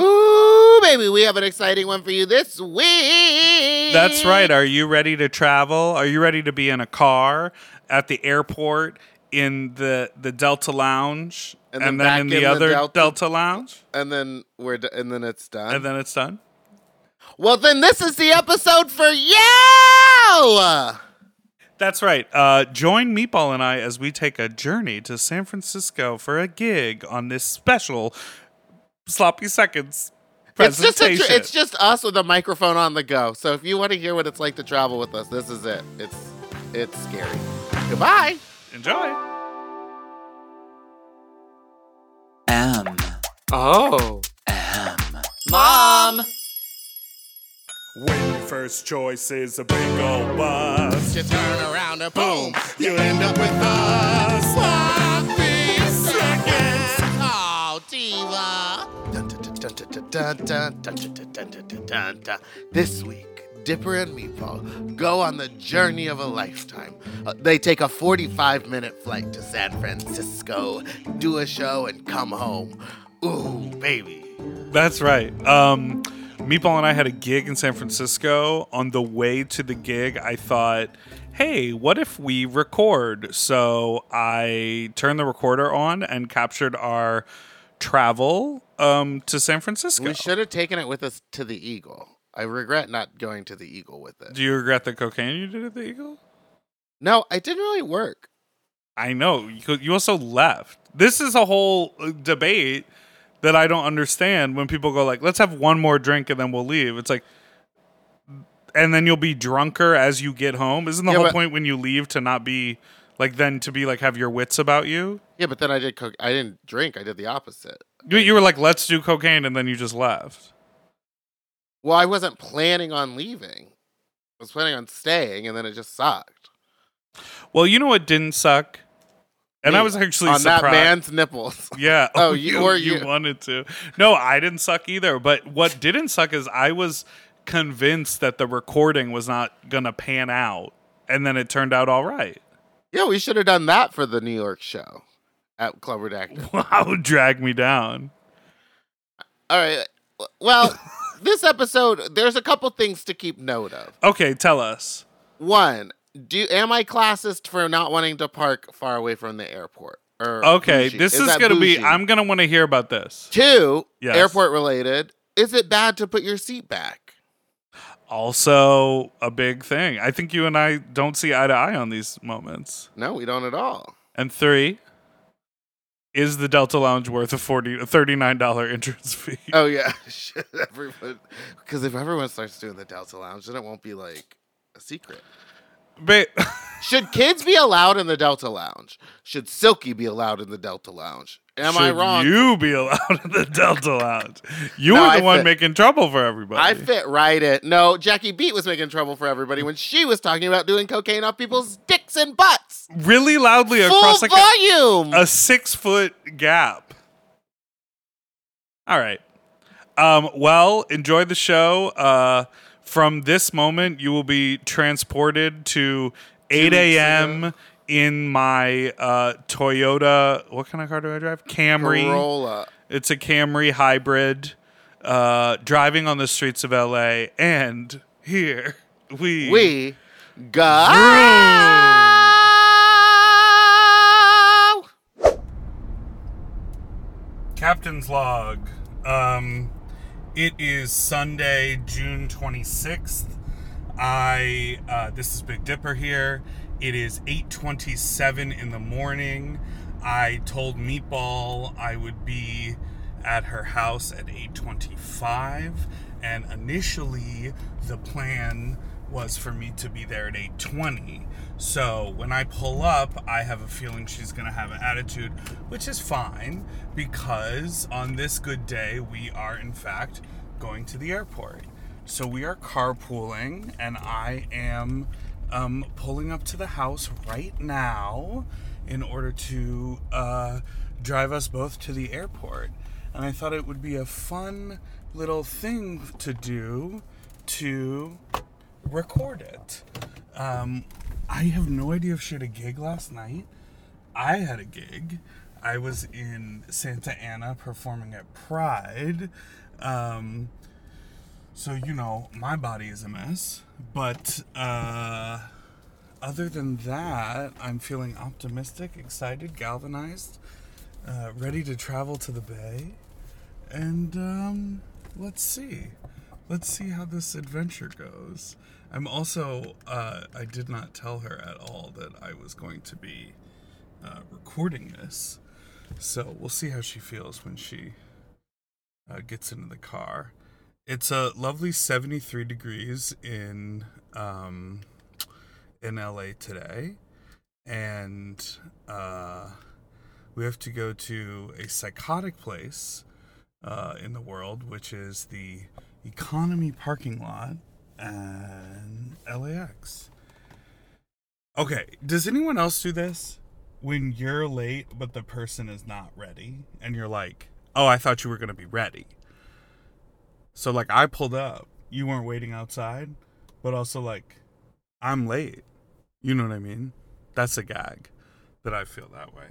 Ooh, baby, we have an exciting one for you this week. That's right. Are you ready to travel? Are you ready to be in a car at the airport in the the Delta Lounge And and, then then, in the the other Delta- Delta. Lounge And then we're d- and then it's done. and then it's done? well, then this is the episode for you. That's right. Uh, join Meatball and I as we take a journey to San Francisco for a gig on this special Sloppy Seconds It's just a presentation. tr- it's just us with a microphone on the go. So if you want to hear what it's like to travel with us, this is it. It's it's scary. Goodbye. Enjoy. M. Oh. M. Mom. When your first choice is a big old bus, You turn around and boom, you end up with us. This week, Dipper and Meatball go on the journey of a lifetime. Uh, they take a 45 minute flight to San Francisco, do a show, and come home. Ooh, baby. That's right. Um, Meatball and I had a gig in San Francisco. On the way to the gig, I thought, hey, what if we record? So I turned the recorder on and captured our travel um, to San Francisco. We should have taken it with us to the Eagle. I regret not going to the Eagle with it. Do you regret the cocaine you did at the Eagle? No, it didn't really work. I know. You, you also left. This is a whole uh, debate that I don't understand when people go like, "Let's have one more drink and then we'll leave." It's like and then you'll be drunker as you get home. Isn't the Yeah, whole but- point when you leave to not be like then to be like have your wits about you? Yeah, but then I did cook. I didn't drink. I did the opposite. You, you were like, "Let's do cocaine," and then you just left. Well, I wasn't planning on leaving. I was planning on staying, and then it just sucked. Well, you know what didn't suck, and I was actually on surprised. that man's nipples. Yeah. Oh, oh, you- or you you- wanted to. No, I didn't suck either. But what didn't suck is I was convinced that the recording was not gonna pan out, and then it turned out all right. yeah, we should have done that for the New York show at Club Redacted. Wow, drag me down. All right. Well, this episode, there's a couple things to keep note of. Okay, tell us. One, do am I classist for not wanting to park far away from the airport? Or Okay, bougie? this is, that gonna be. I'm gonna want to hear about this. Two, Yes. airport related. Is it bad to put your seat back? Also, a big thing. I think you and I don't see eye to eye on these moments. No, we don't at all. And three, is the Delta Lounge worth a forty, a thirty-nine dollar entrance fee? Oh yeah, everyone. Because if everyone starts doing the Delta Lounge, then it won't be like a secret. Ba- Should kids be allowed in the Delta Lounge? Should Silky be allowed in the Delta Lounge? Am I wrong? You be allowed in the Delta Lounge. You No, were the I one fit- making trouble for everybody. I fit right in. No, Jackie Beat was making trouble for everybody when she was talking about doing cocaine off people's dicks and butts. really loudly Full across like a, volume. a six foot gap. All right. Um, well, enjoy the show. Uh, from this moment, you will be transported to 8 a.m. in my uh, Toyota. What kind of car do I drive? Camry. Corolla. It's a Camry hybrid, uh, driving on the streets of LA, and here we We go. Captain's log. Um, It is Sunday, June 26th. I uh, this is Big Dipper here. It is 8:27 in the morning. I told Meatball I would be at her house at 8:25 and initially the plan was for me to be there at 8:20. So when I pull up, I have a feeling she's going to have an attitude, which is fine because on this good day we are in fact going to the airport. So we are carpooling and I am um, pulling up to the house right now in order to uh, drive us both to the airport. And I thought it would be a fun little thing to do to record it. Um, I have no idea if she had a gig last night. I had a gig. I was in Santa Ana performing at Pride. Um, so, you know, my body is a mess. But uh, other than that, I'm feeling optimistic, excited, galvanized, uh, ready to travel to the Bay. And um, let's see. Let's see how this adventure goes. I'm also, uh, I did not tell her at all that I was going to be uh, recording this. So we'll see how she feels when she uh, gets into the car. It's a lovely 73 degrees in um, in LA today, and uh, we have to go to a psychotic place uh, in the world, which is the economy parking lot and LAX. Okay, does anyone else do this? When you're late, but the person is not ready, and you're like, oh, I thought you were going to be ready. So, like, I pulled up, you weren't waiting outside, but also, like, I'm late. You know what I mean? That's a gag that I feel that way.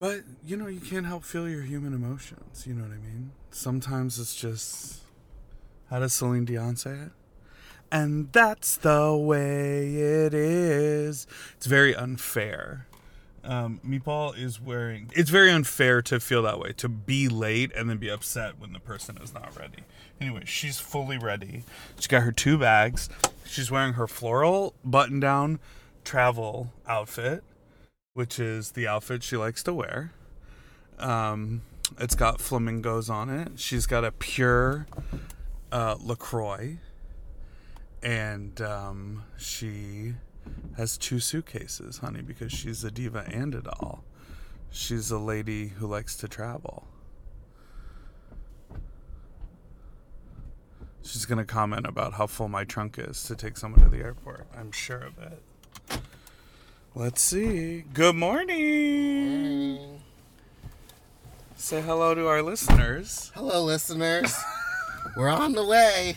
But, you know, you can't help feel your human emotions. You know what I mean? Sometimes it's just. How does Celine Dion say it? And that's the way it is. It's very unfair. Um, Meatball is wearing. It's very unfair to feel that way, to be late and then be upset when the person is not ready. Anyway, she's fully ready. She's got her two bags. She's wearing her floral button down travel outfit, which is the outfit she likes to wear. Um, it's got flamingos on it. She's got a pure uh, LaCroix. And um, she has two suitcases, honey, because she's a diva and a doll. She's a lady who likes to travel. She's going to comment about how full my trunk is to take someone to the airport. I'm sure of it. Let's see. Good morning. Say hello to our listeners. Hello, listeners. We're on the way.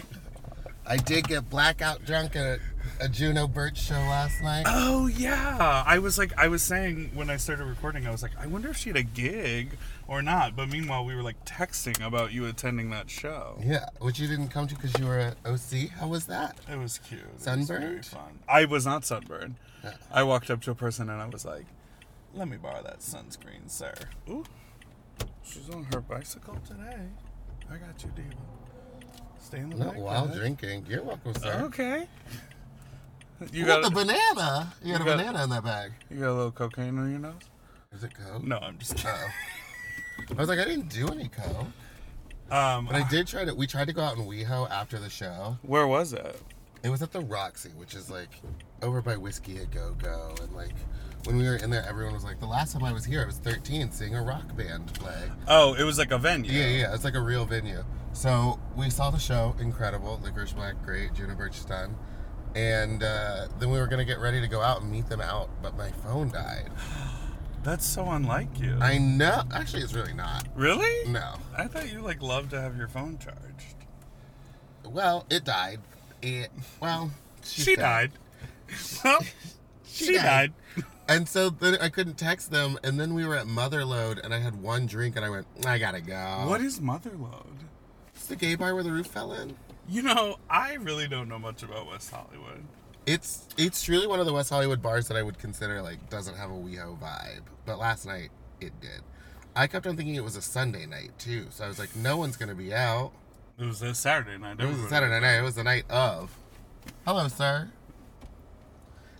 I did get blackout drunk at a Juno Birch show last night. Oh yeah, I was like, I was saying when I started recording, I was like, I wonder if she had a gig or not. But meanwhile, we were like texting about you attending that show. Yeah, which you didn't come to because you were at OC. How was that? It was cute. It was very Sunburned? fun. I was not sunburned. Uh-uh. I walked up to a person and I was like, "Let me borrow that sunscreen, sir." Ooh, she's on her bicycle today. I got you, Diva. Stay in the Not back. while guys. drinking. You're welcome, sir. Okay. You You got got the banana. You got You a got- banana in that bag. you got a little cocaine on your nose? Is it coke? No, I'm just kidding. Oh. I was like, I didn't do any coke. Um, But I did try to. We tried to go out in WeHo after the show. where was it? It was at the Roxy, which is like over by Whisky a Go Go, and like when we were in there, everyone was like, "The last time I was here, I was 13, seeing a rock band play." Oh, it was like a venue. Yeah, yeah, it's like a real venue. So we saw the show, incredible. Licorice Black, great. Juno Birch done. And uh, then we were gonna get ready to go out and meet them out, but my phone died. That's so unlike you. I know. Actually, it's really not. really? No. I thought you like loved to have your phone charged. Well, it died. It well, she died. well, she, She died. died. And so then I couldn't text them, and then we were at Motherlode, and I had one drink, and I went, I gotta go. What is Motherlode? It's the gay bar where the roof fell in. You know, I really don't know much about West Hollywood. It's it's really one of the West Hollywood bars that I would consider like doesn't have a WeHo vibe, but last night it did. I kept on thinking it was a Sunday night too. So I was like, no one's gonna be out. It was a Saturday night. It was a Saturday night. It was the night of. Hello, sir.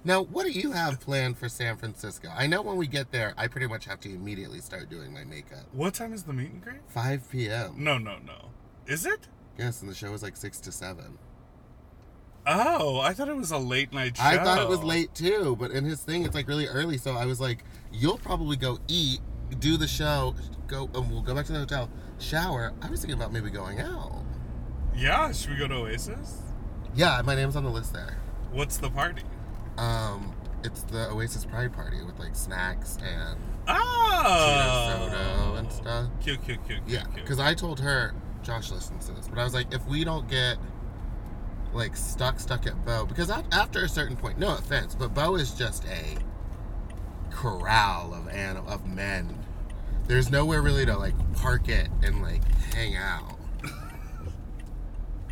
Now, what do you have planned for San Francisco? I know when we get there, I pretty much have to immediately start doing my makeup. What time is the meet and greet? 5 p.m. No, no, no. Is it? Yes, and the show is like 6 to 7. Oh, I thought it was a late night show. I thought it was late too, but in his thing, it's like really early. So I was like, you'll probably go eat, do the show, go, and we'll go back to the hotel, shower. I was thinking about maybe going out. Yeah, should we go to Oasis? Yeah, my name's on the list there. What's the party? Um, it's the Oasis Pride Party with like snacks and Oh, soda and stuff. Cute, cute, cute, Yeah, because I told her Josh listens to this, but I was like, if we don't get like stuck, stuck at Beaux, because after a certain point, no offense, but Beaux is just a corral of anim- of men. There's nowhere really to like park it and like hang out.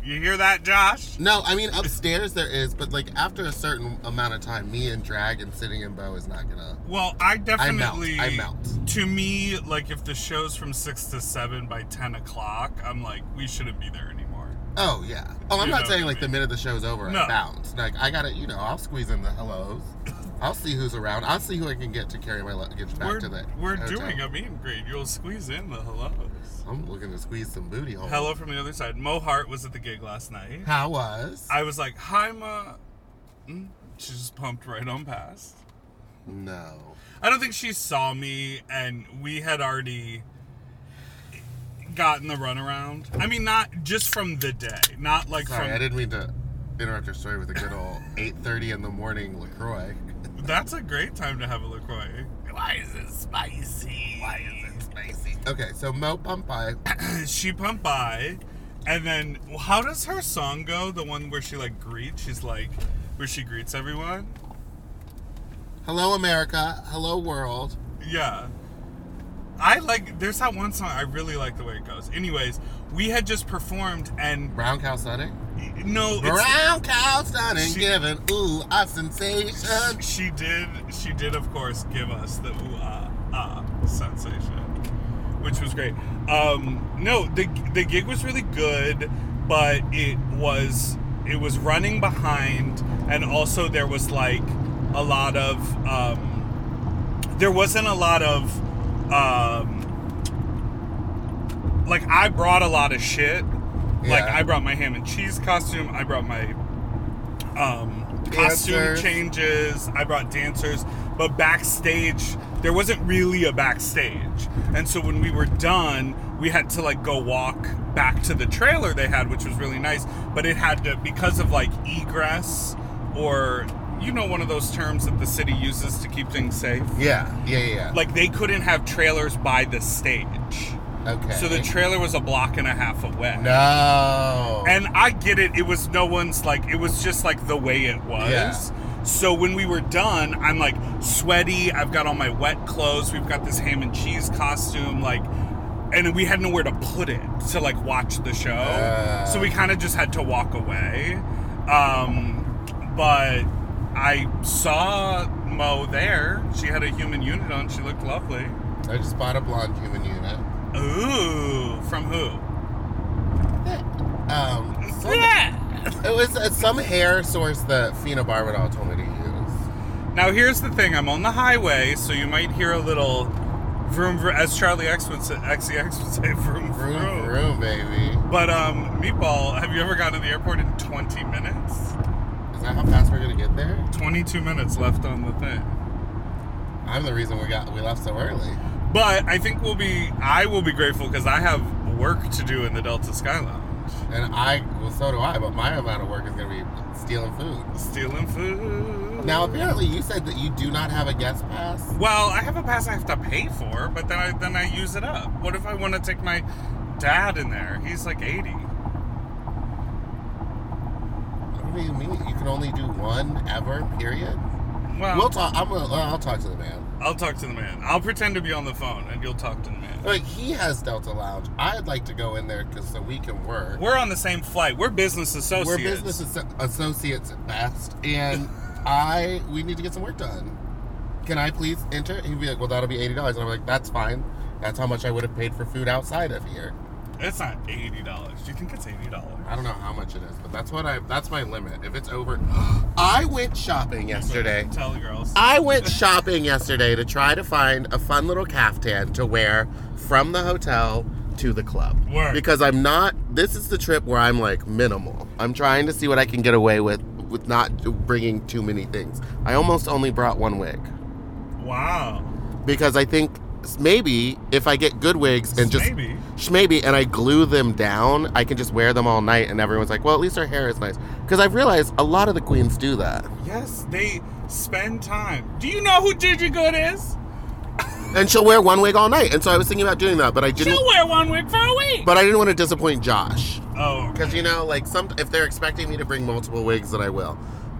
You hear that, Josh? No, I mean upstairs there is, but like after a certain amount of time, me and drag and sitting in Beaux is not gonna. Well, I definitely. I melt. To me, like if the show's from six to seven by ten o'clock, I'm like, we shouldn't be there anymore. Oh yeah. Oh, I'm You not saying I like the minute the show's over, No. I bounce. Like I gotta, you know, I'll squeeze in the hellos. I'll see who's around. I'll see who I can get to carry my luggage back we're to the. we're hotel. doing a meet and greet. You'll squeeze in the hellos. I'm looking to squeeze some booty hole. Hello from the other side. Mo Heart was at the gig last night. How was? I was like, "Hi, Ma." Mm, She just pumped right on past. no. I don't think she saw me, and we had already gotten the runaround. I mean, not just from the day, not like Sorry, from. I didn't mean to interrupt your story with a good old 8:30 in the morning Lacroix. That's a great time to have a Lacroix. Why is it spicy? Why is it spicy? Okay, so Mo pump by. she pumped by, and then how does her song go? The one where she like greets. She's like, where she greets everyone. Hello America. Hello world. Yeah. I like there's that one song I really like the way it goes. Anyways, we had just performed and Brown cow sunning. no it's, Brown cow sunning, giving ooh a sensation. she did she did of course give us the ooh ah ah sensation. Which was great. Um no, the the gig was really good, but it was it was running behind and also there was like a lot of um there wasn't a lot of um like I brought a lot of shit. Like Yeah. I brought my ham and cheese costume, I brought my um costume changes, I brought dancers, but backstage there wasn't really a backstage. And so when we were done, we had to like go walk back to the trailer they had, which was really nice, but it had to because of like egress or you know one of those terms that the city uses to keep things safe. Yeah, yeah, yeah. Like they couldn't have trailers by the stage. okay. So the trailer was a block and a half away. no. And I get it. It was no one's like, it was just like the way it was. Yeah. So when we were done, I'm like sweaty. I've got all my wet clothes. We've got this ham and cheese costume. Like, and we had nowhere to put it to like watch the show. Uh. so we kind of just had to walk away. Um, but I saw Mo there. She had a human unit on. She looked lovely. I just bought a blonde human unit. Ooh, from who? Um, some- it was uh, some hair source that phenobarbital told me to use. Now here's the thing: I'm on the highway, so you might hear a little vroom, vroom as Charli X would say, XCX would say, vroom, vroom. Vroom, vroom, baby. But um, Meatball, have you ever gotten to the airport in 20 minutes? Is that how fast we're gonna get there? 22 minutes left on the thing. I'm the reason we got we left so early. But I think we'll be, I will be grateful because I have work to do in the Delta Sky Lounge. And I, well, so do I. But my amount of work is gonna be stealing food. Stealing food. Now, apparently, you said that you do not have a guest pass. Well, I have a pass I have to pay for, but then I then I use it up. What if I want to take my dad in there? He's like 80. What do you mean? You can only do one ever. Period. Well, We'll talk. I'm gonna. I'll talk to the man. I'll talk to the man. I'll pretend to be on the phone, and you'll talk to the man. Like he has Delta Lounge. I'd like to go in there because so we can work. We're on the same flight. We're business associates. We're business asso- associates at best, and I we need to get some work done. Can I please enter? He'd be like, "Well, that'll be eighty dollars," and I'm like, "That's fine." That's how much I would have paid for food outside of here. It's not eighty dollars. Do you think it's eighty dollars? I don't know how much it is, but that's what I that's my limit. If it's over I went shopping yesterday. Tell the girls. I went shopping yesterday to try to find a fun little caftan to wear from the hotel to the club. Word. Because I'm not this is the trip where I'm like minimal. I'm trying to see what I can get away with with not bringing too many things. I almost only brought one wig wow. because I think maybe if I get good wigs and just Maybe. maybe and I glue them down, I can just wear them all night and everyone's like, "Well, at least her hair is nice." Because I've realized a lot of the queens do that. Yes, they spend time. Do you know who Gigi Goode is? And she'll wear one wig all night. And so I was thinking about doing that, but I didn't She'll wear one wig for a week. but I didn't want to disappoint Josh. oh, Because you know, like some, if they're expecting me to bring multiple wigs, then I will.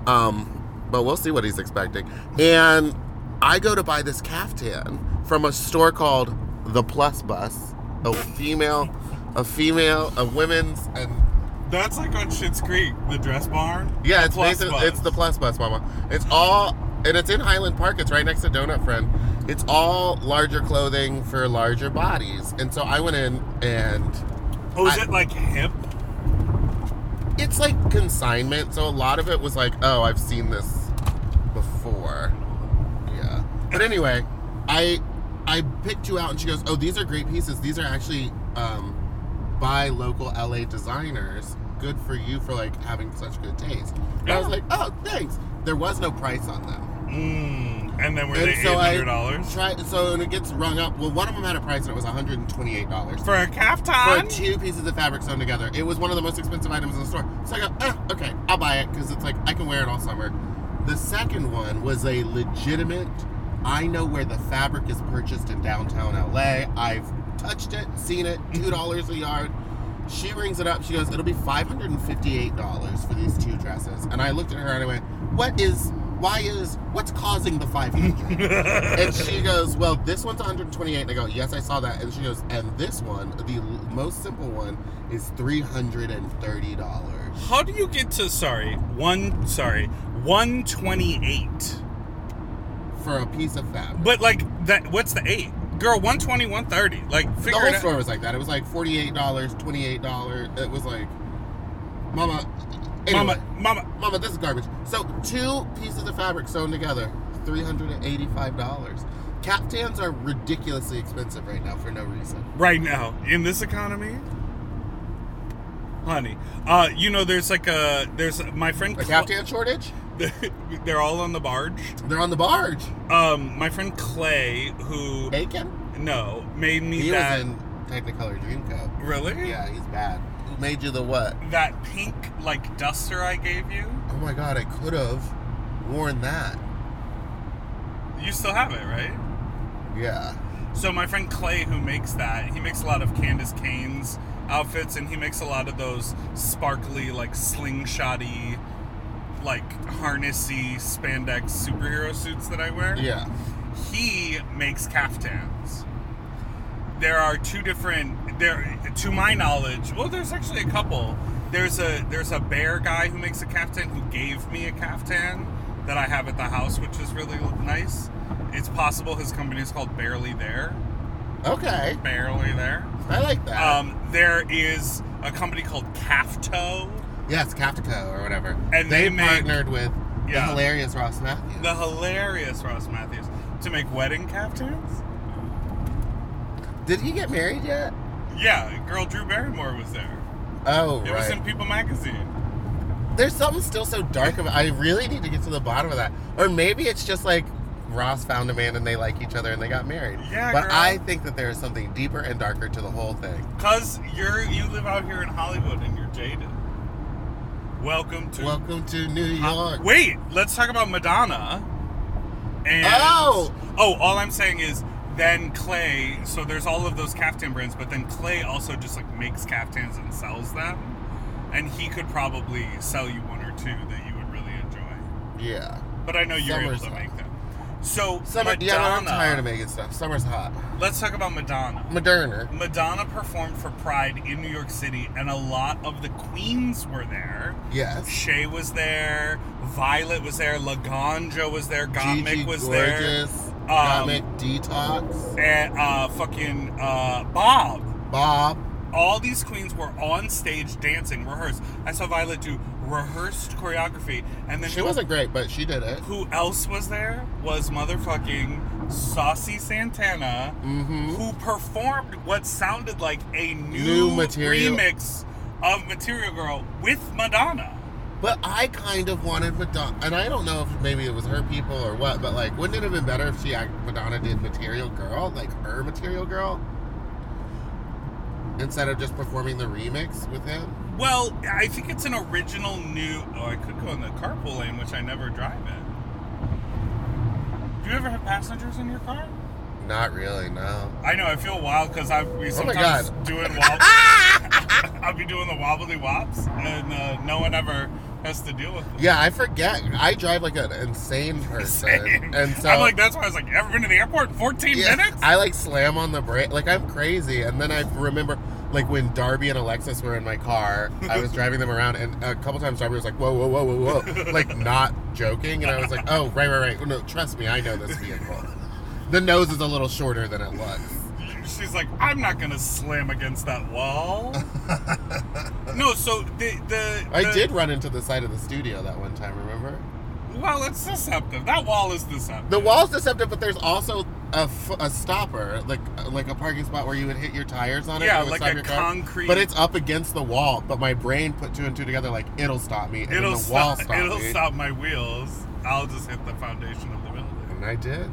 Um, but we'll see what he's expecting. And I go to buy this caftan from a store called the Plus Bus, a female, a female, a women's, and that's like on Schitt's Creek, the dress barn. yeah, The it's Plus basically Bus. it's the Plus Bus, Mama. It's all, and it's in Highland Park. It's right next to Donut Friend. It's all larger clothing for larger bodies. And so I went in and Oh, is I- it like hip? it's like consignment, so a lot of it was like, oh, I've seen this before. Yeah. But anyway, I I picked you out and she goes, Oh, these are great pieces. These are actually um by local LA designers. Good for you for like having such good taste. And I was like, Oh, thanks. There was no price on them. Mm. And then were and they eight so hundred dollars try so and it gets rung up. Well, one of them had a price and it was $128 for a for two pieces of fabric sewn together. It was one of the most expensive items in the store. So I go, eh, okay, I'll buy it because it's like I can wear it all summer. The second one was a legitimate. I know where the fabric is purchased in downtown LA. I've touched it, seen it, two mm-hmm. dollars a yard. She rings it up. She goes, "It'll be five hundred and fifty-eight dollars for these two dresses." And I looked at her and I went, "What is? Why is? What's causing the five hundred? and she goes, "Well, this one's 128." And I go, "Yes, I saw that." And she goes, "And this one, the most simple one, is three hundred and thirty dollars." How do you get to sorry one sorry one twenty eight? For a piece of fabric. But like that, what's the eight? Girl, 120, 130. Like the whole it out. store was like that. It was like forty-eight dollars, twenty-eight dollars. It was like, Mama, anyway, Mama, mama. Mama, this is garbage. So two pieces of fabric sewn together, three hundred and eighty-five dollars. Caftans are ridiculously expensive right now for no reason. Right now in this economy, honey. Uh, you know, there's like a there's my friend. A Cla- caftan shortage? They're all on the barge. They're on the barge. Um, my friend Clay, who Bacon? no made me He that was in Technicolor Dreamcoat. really Yeah, he's bad. Who made you the what? that pink like duster I gave you. Oh my god, I could have worn that. You still have it, right? Yeah. So my friend Clay, who makes that, he makes a lot of Candis Cayne's outfits, and he makes a lot of those sparkly, like slingshotty, like harnessy spandex superhero suits that I wear. Yeah. He makes caftans. There are two different. There, to my knowledge, well, there's actually a couple. There's a there's a bear guy who makes a caftan who gave me a caftan that I have at the house, which is really nice. It's possible his company is called Barely There. Okay. Barely There. I like that. Um, there is a company called Cafto, yes, Caftico or whatever. And they, they make- partnered with the hilarious Ross Mathews. the hilarious Ross Mathews, to make wedding caftans. Did he get married yet? Yeah, girl Drew Barrymore was there. Oh, It right. was in People magazine. There's something still so dark about. I really need to get to the bottom of that. Or maybe it's just like Ross found a man and they like each other and they got married. Yeah, But girl. I think that there is something deeper and darker to the whole thing. Cause you're you live out here in Hollywood and you're jaded. Welcome to Welcome to New York. Wait, let's talk about Madonna. And Oh! oh, all I'm saying is then Clay. So there's all of those caftan brands, but then Clay also just like makes caftans and sells them, and he could probably sell you one or two that you would really enjoy. Yeah. But I know you're Summer's able to make them. So Summer. Madonna. Yeah, I'm tired of making stuff. Summer's hot. Let's talk about Madonna. Moderna. Madonna performed for Pride in New York City, and a lot of the queens were there. Yes. Shea was there, Violet was there, Laganja was there, Gottmik was there. Gorgeous. Got Um, Detox. and uh, fucking uh, Bob. Bob. All these queens were on stage dancing, rehearsed. I saw Violet do rehearsed choreography, and then She wasn't great, but she did it. Who else was there? Was motherfucking Saucy Santana, Mm-hmm. who performed what sounded like a new, New Material. remix of Material Girl with Madonna. But I kind of wanted Madonna, and I don't know if maybe it was her people or what, but like, wouldn't it have been better if she Madonna did Material Girl, like her Material Girl, instead of just performing the remix with him? Well, I think it's an original new. Oh, I could go in the carpool lane, which I never drive in. Do you ever have passengers in your car? Not really, no. I know. I feel wild because I be Oh sometimes God. doing wob- I'll be doing the wobbly wops, and uh, no one ever has to deal with. Yeah, I forget. I drive like an insane person, Same. and so I'm like, that's why I was like, ever been to the airport in 14 Yeah, minutes? I like slam on the brake, like I'm crazy. And then I remember, like when Darby and Alexis were in my car, I was driving them around, and a couple times Darby was like, "Whoa, whoa, whoa, whoa, whoa," like not joking, and I was like, "Oh, right, right, right. No, trust me, I know this vehicle. The nose is a little shorter than it looks." She's like, I'm not gonna slam against that wall. no, so the the, I did run into the side of the studio that one time. Remember? Well, it's deceptive. That wall is deceptive. The wall's deceptive, but there's also a, f- a stopper, like like a parking spot where you would hit your tires on it. Yeah, it like a your car. concrete- But it's up against the wall. But my brain put two and two together, like it'll stop me, and It'll then the wall stop. stop It'll me. stop my wheels. I'll just hit the foundation of the building. And I did.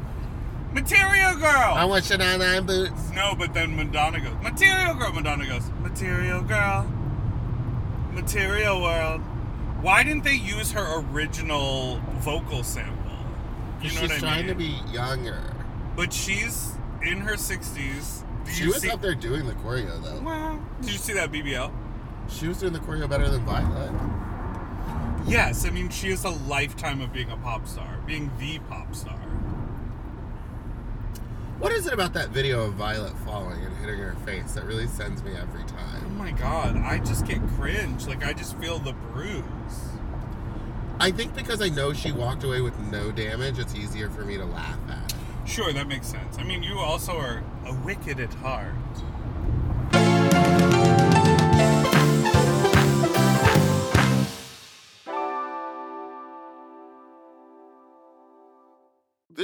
Material girl. I want Chanel nine boots. No, but then Madonna goes, Material Girl. Madonna goes, Material Girl. Material World. Why didn't they use her original vocal sample? You know She's what I trying to be younger. But she's in her 60s. Do She was see- up there doing the choreo though. Well, did you see that BBL? She was doing the choreo better than Violet. Yes, I mean, she has a lifetime of being a pop star, being the pop star. What is it about that video of Violet falling and hitting her face that really sends me every time? Oh my god, I just get cringe. Like, I just feel the bruise. I think because I know she walked away with no damage, it's easier for me to laugh at. Sure, that makes sense. I mean, you also are a wicked at heart.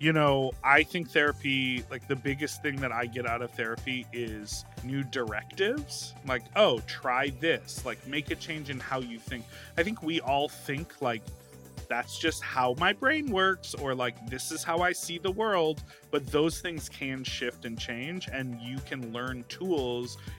You know, I think therapy, like the biggest thing that I get out of therapy is new directives. Like, oh, try this. Like, make a change in how you think. I think we all think, like, that's just how my brain works, or like, this is how I see the world. But those things can shift and change, and you can learn tools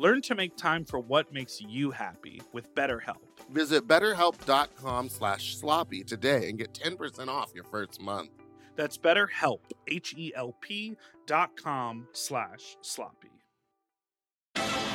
Learn to make time for what makes you happy with BetterHelp. Visit betterhelp.com slash sloppy today and get 10% off your first month. That's BetterHelp, H-E-L-P dot com slash sloppy.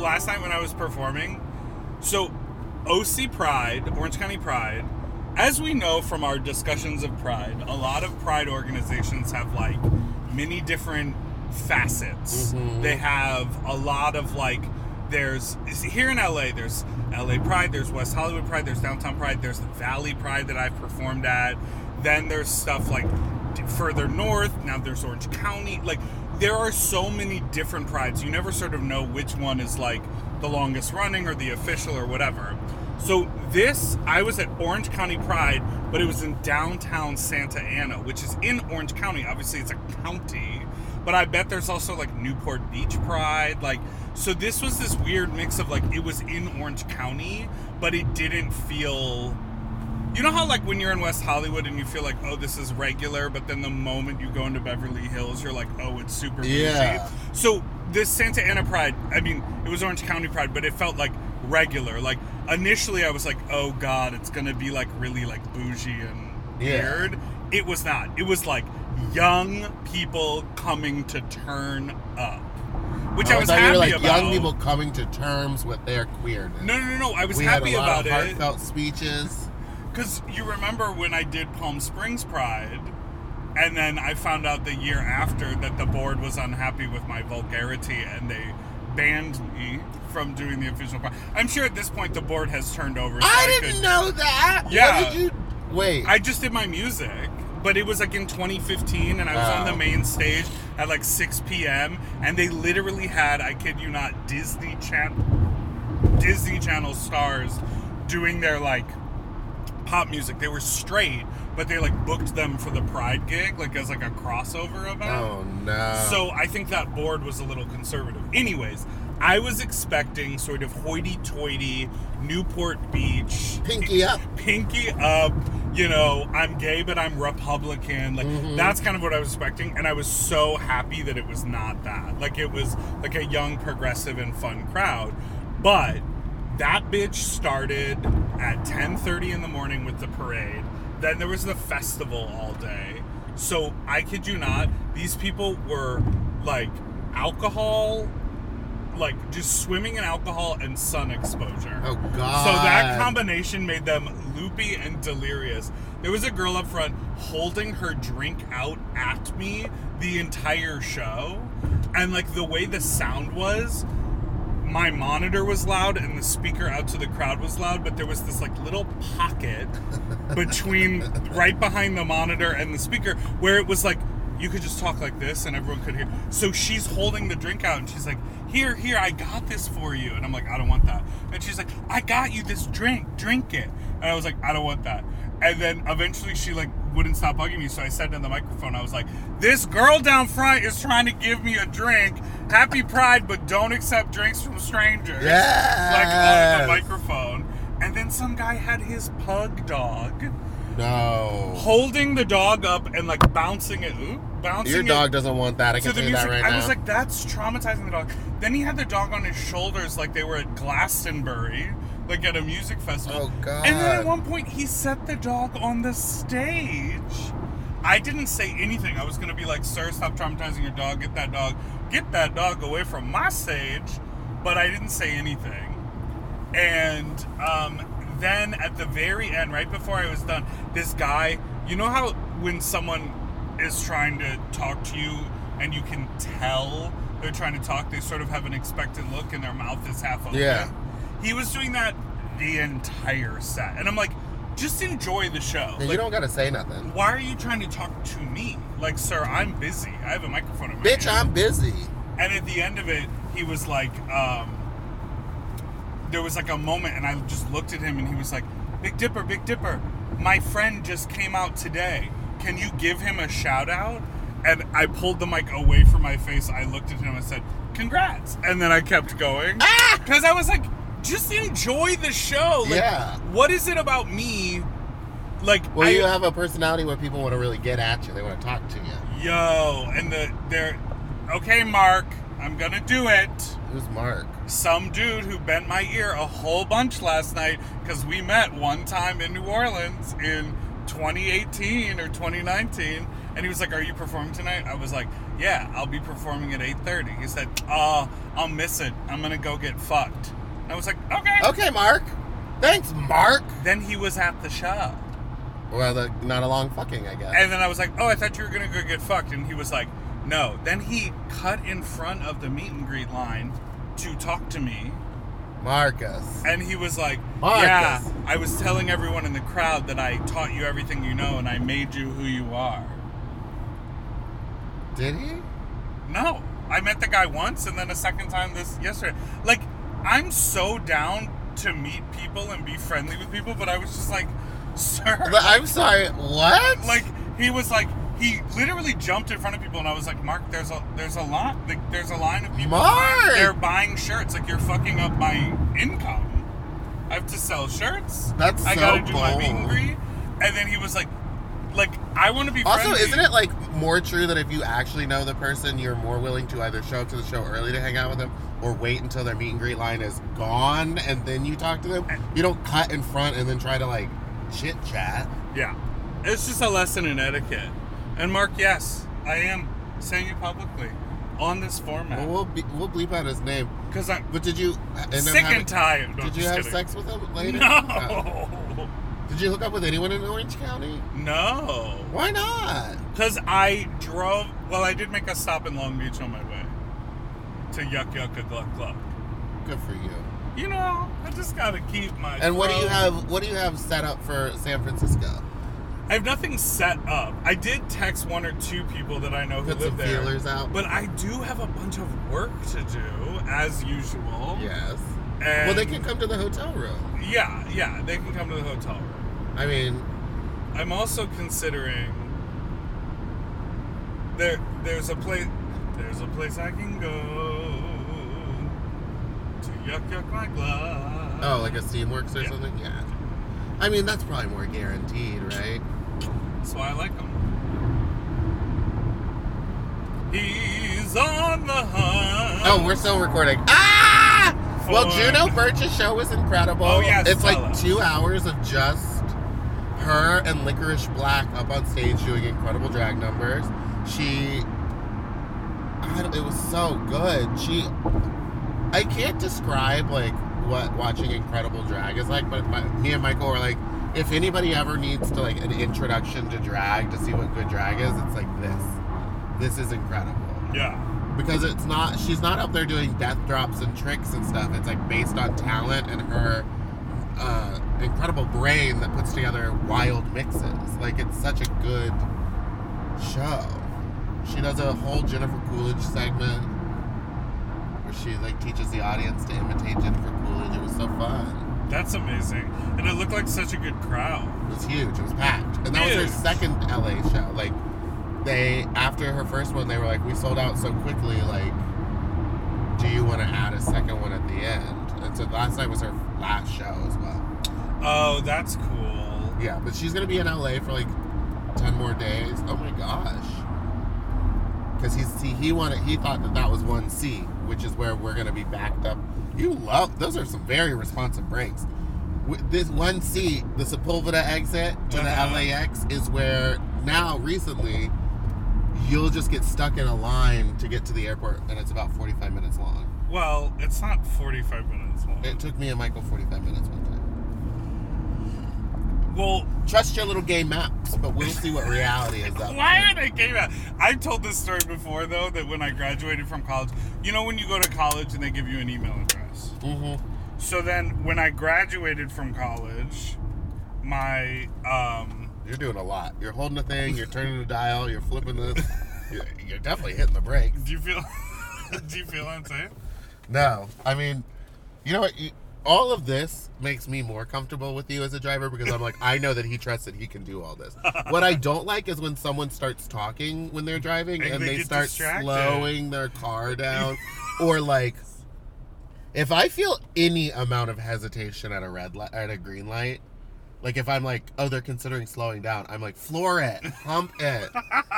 Last night when I was performing, so OC Pride, Orange County Pride, as we know from our discussions of Pride, a lot of Pride organizations have like many different facets. Mm-hmm. They have a lot of like there's here in LA there's LA Pride, there's West Hollywood Pride, there's Downtown Pride, there's the Valley Pride that I've performed at. Then there's stuff like further north, now there's Orange County. Like there are so many different prides. You never sort of know which one is like the longest running or the official or whatever. So this, I was at Orange County Pride, but it was in downtown Santa Ana, which is in Orange County. Obviously, it's a county, but I bet there's also like Newport Beach Pride. Like, so this was this weird mix of like it was in Orange County, but it didn't feel. You know how like when you're in West Hollywood and you feel like, oh, this is regular, but then the moment you go into Beverly Hills, you're like, oh, it's super bougie. Yeah. So this Santa Ana Pride, I mean, it was Orange County Pride, but it felt like regular. Like initially, I was like, oh god, it's gonna be like really like bougie and Yeah. weird. It was not. It was like young people coming to turn up, which oh, I, Oh, was thought you happy were like about. young people coming to terms with their queerness. No, no, no, no. I was we happy had a lot about of it. heartfelt speeches. Because you remember when I did Palm Springs Pride, and then I found out the year after that the board was unhappy with my vulgarity and they banned me from doing the official pride. I'm sure at this point the board has turned over. so I could- didn't know that. Yeah. What did you? Wait. I just did my music, but it was like in 2015, and I was on Oh. the main stage at like 6 p.m. And they literally had, I kid you not, Disney Channel, Disney Channel stars doing their like pop music. They were straight, but they like booked them for the Pride gig, like as like a crossover event. oh no. So I think that board was a little conservative. Anyways, I was expecting sort of hoity-toity Newport Beach, pinky up. pinky up. You know, I'm gay, but I'm Republican. Like Mm-hmm. that's kind of what I was expecting, and I was so happy that it was not that. Like it was like a young, progressive, and fun crowd. But that bitch started at 10:30 in the morning with the parade. Then there was the festival all day. So I kid you not, these people were like alcohol, like just swimming in alcohol and sun exposure. Oh god. So that combination made them loopy and delirious. There was a girl up front holding her drink out at me the entire show. And like the way the sound was, my monitor was loud and the speaker out to the crowd was loud, but there was this like little pocket between right behind the monitor and the speaker where it was like you could just talk like this and everyone could hear. So she's holding the drink out and she's like, Here, here, I got this for you. And I'm like, I don't want that. And she's like, I got you this drink, drink it. And I was like, I don't want that. And then eventually she like wouldn't stop bugging me. So I said in the microphone, I was like, This girl down front is trying to give me a drink. Happy Pride, but don't accept drinks from strangers. Yeah. Like on the microphone. And then some guy had his pug dog No. holding the dog up and like bouncing it, ooh, bouncing Your it dog doesn't want that. I can the music. that right I now. was like, that's traumatizing the dog. Then he had the dog on his shoulders like they were at Glastonbury, like at a music festival. Oh, God. And then at one point he set the dog on the stage. I didn't say anything. I was gonna be like, sir, stop traumatizing your dog. Get that dog, get that dog away from my stage. But I didn't say anything. And um, then at the very end, right before I was done, this guy, you know how when someone is trying to talk to you and you can tell they're trying to talk, they sort of have an expectant look and their mouth is half open. Yeah. He was doing that the entire set. And I'm like, just enjoy the show. Yeah, you Like, don't gotta say nothing. why are you trying to talk to me? Like, sir, I'm busy. I have a microphone in my Bitch, hand. I'm busy. And at the end of it, he was like, um, there was like a moment, and I just looked at him, and he was like, Big Dipper, Big Dipper, my friend just came out today. Can you give him a shout out? And I pulled the mic away from my face. I looked at him and said, Congrats. And then I kept going. Because I was like, just enjoy the show. Like, Yeah. What is it about me? Like, Well, I, you have a personality where people want to really get at you. They want to talk to you. yo, and the, they're, okay, Mark, I'm gonna do it. Who's Mark? some dude who bent my ear a whole bunch last night because we met one time in New Orleans in 2018 or 2019 and he was like are you performing tonight i was like yeah i'll be performing at 8.30 he said oh i'll miss it i'm gonna go get fucked i was like okay Okay, Mark. Thanks, Mark. then he was at the shop. Well, the, not a long fucking, I guess. and then i was like oh i thought you were gonna go get fucked and he was like no then he cut in front of the meet and greet line to talk to me Marcus. And he was like, Marcus. Yeah, I was telling everyone in the crowd that I taught you everything you know and I made you who you are. Did he? No, I met the guy once and then a second time this yesterday. Like, I'm so down to meet people and be friendly with people, but I was just like, sir. But I'm sorry. What? like, he was like, he literally jumped in front of people and I was like, Mark, there's a there's a lot like there's a line of people Mark! they're buying shirts. Like you're fucking up my income. I have to sell shirts. That's I so gotta do my meet and greet. And then he was like, like I want to be Also, friendly. isn't it like more true that if you actually know the person, you're more willing to either show up to the show early to hang out with them or wait until their meet and greet line is gone and then you talk to them? Eh. You don't cut in front and then try to like chit chat. Yeah. It's just a lesson in etiquette. And Mark, yes, I am saying it publicly on this format we'll be, we'll bleep out his name. because I'm But did you sick having- and tired. No, Did you have kidding. sex with him later? No. Did you hook up with anyone in Orange County? No. Why not? Because I drove. Well, I did make a stop in Long Beach on my way to Yuck Yuck a Gluck Gluck. Good for you. You know, I just gotta keep my. And what do you have? What do you have set up for San Francisco? I have nothing set up. I did text one or two people that I know who Put live some there. feelers out. But I do have a bunch of work to do, as usual. yes. And Well, they can come to the hotel room. Yeah, yeah, they can come to the hotel room. I mean, I'm also considering there. There's a place. There's a place I can go to yuck yuck my glove. oh, like a Steamworks or Yeah. something. Yeah. I mean, that's probably more guaranteed, right? That's why I like him. He's on the hunt. Oh, we're still recording. Ah! Well, Juno Birch's show was incredible. Oh, yes, It's like us. two hours of just her and Licorice Black up on stage doing incredible drag numbers. She. I don't- it was so good. She. I can't describe like what watching incredible drag is like, but my, me and Michael were like, if anybody ever needs to like an introduction to drag to see what good drag is, it's like this. This is incredible Yeah. because it's not she's not up there doing death drops and tricks and stuff it's like based on talent and her uh, incredible brain that puts together wild mixes. Like it's such a good show. She does a whole jennifer coolidge segment where she like teaches the audience to imitate jennifer coolidge. It was so fun. That's amazing. And it looked like such a good crowd. it was huge. It was packed. And that was her second la show. Like they after her first one they were like we sold out so quickly like do you want to add a second one at the end? And so last night was her last show as well Oh, that's cool. yeah but she's gonna be in la for like 10 more days oh my gosh because he's see, he wanted he thought that that was 1c which is where we're gonna be backed up you love those are some very responsive breaks With this 1c the sepulveda exit to the Uh-huh. lax is where now recently you'll just get stuck in a line to get to the airport and it's about 45 minutes long Well, it's not 45 minutes long. it took me and michael 45 minutes one time well, trust your little gay maps but we'll see what reality is up Why are they gay out? I've told this story before though that when I graduated from college, you know when you go to college and they give you an email address. hmm So then when I graduated from college, my um You're doing a lot. You're holding a thing. You're turning the dial. You're flipping this. You're, you're definitely hitting the brakes. do you feel do you feel what No, I mean, you know what? You, all of this makes me more comfortable with you as a driver because I'm like, I know that he trusts that he can do all this. what I don't like is when someone starts talking when they're driving And and, they they start distracted. slowing their car down, or like. If I feel any amount of hesitation at a red light, at a green light, Like if I'm like, oh, they're considering slowing down, I'm like, floor it, pump it.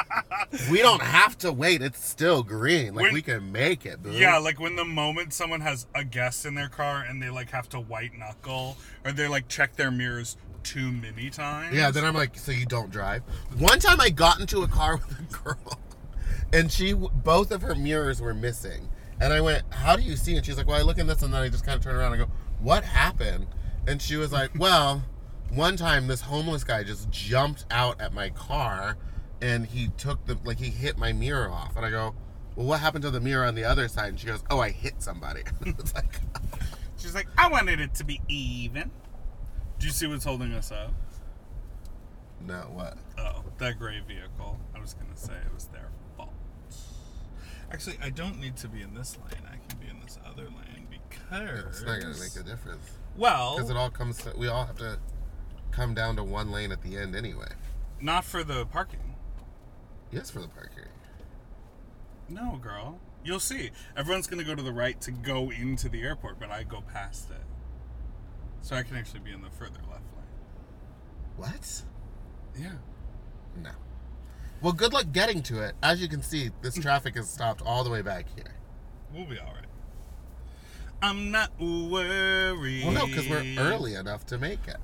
we don't have to wait. It's still green. Like When- we can make it. Boo. Yeah, like when the moment someone has a guest in their car and they like have to white knuckle or they like check their mirrors too many times. Yeah, then I'm like, so you don't drive? One time I got into a car with a girl, and she, both of her mirrors were missing. And I went, how do you see? And she's like, well, I look in this, and then I just kind of turn around and go, what happened? And she was like, well, one time this homeless guy just jumped out at my car, and he took the, like, he hit my mirror off. And I go, well, what happened to the mirror on the other side? And she goes, oh, I hit somebody. it's like, She's like, I wanted it to be even. Do you see what's holding us up? no, what? Oh, that gray vehicle. I was gonna say it was their fault. Actually, I don't need to be in this lane. I can be in this other lane because It's not going to make a difference. well, Because it all comes to, we all have to come down to one lane at the end anyway. not for the parking. Yes, for the parking. No, girl. You'll see. Everyone's gonna go to the right to go into the airport, but I go past it, so I can actually be in the further left lane. What? Yeah. No. Well, good luck getting to it. As you can see, this traffic is stopped all the way back here. We'll be all right. I'm not worried. Well, no, because we're early enough to make it.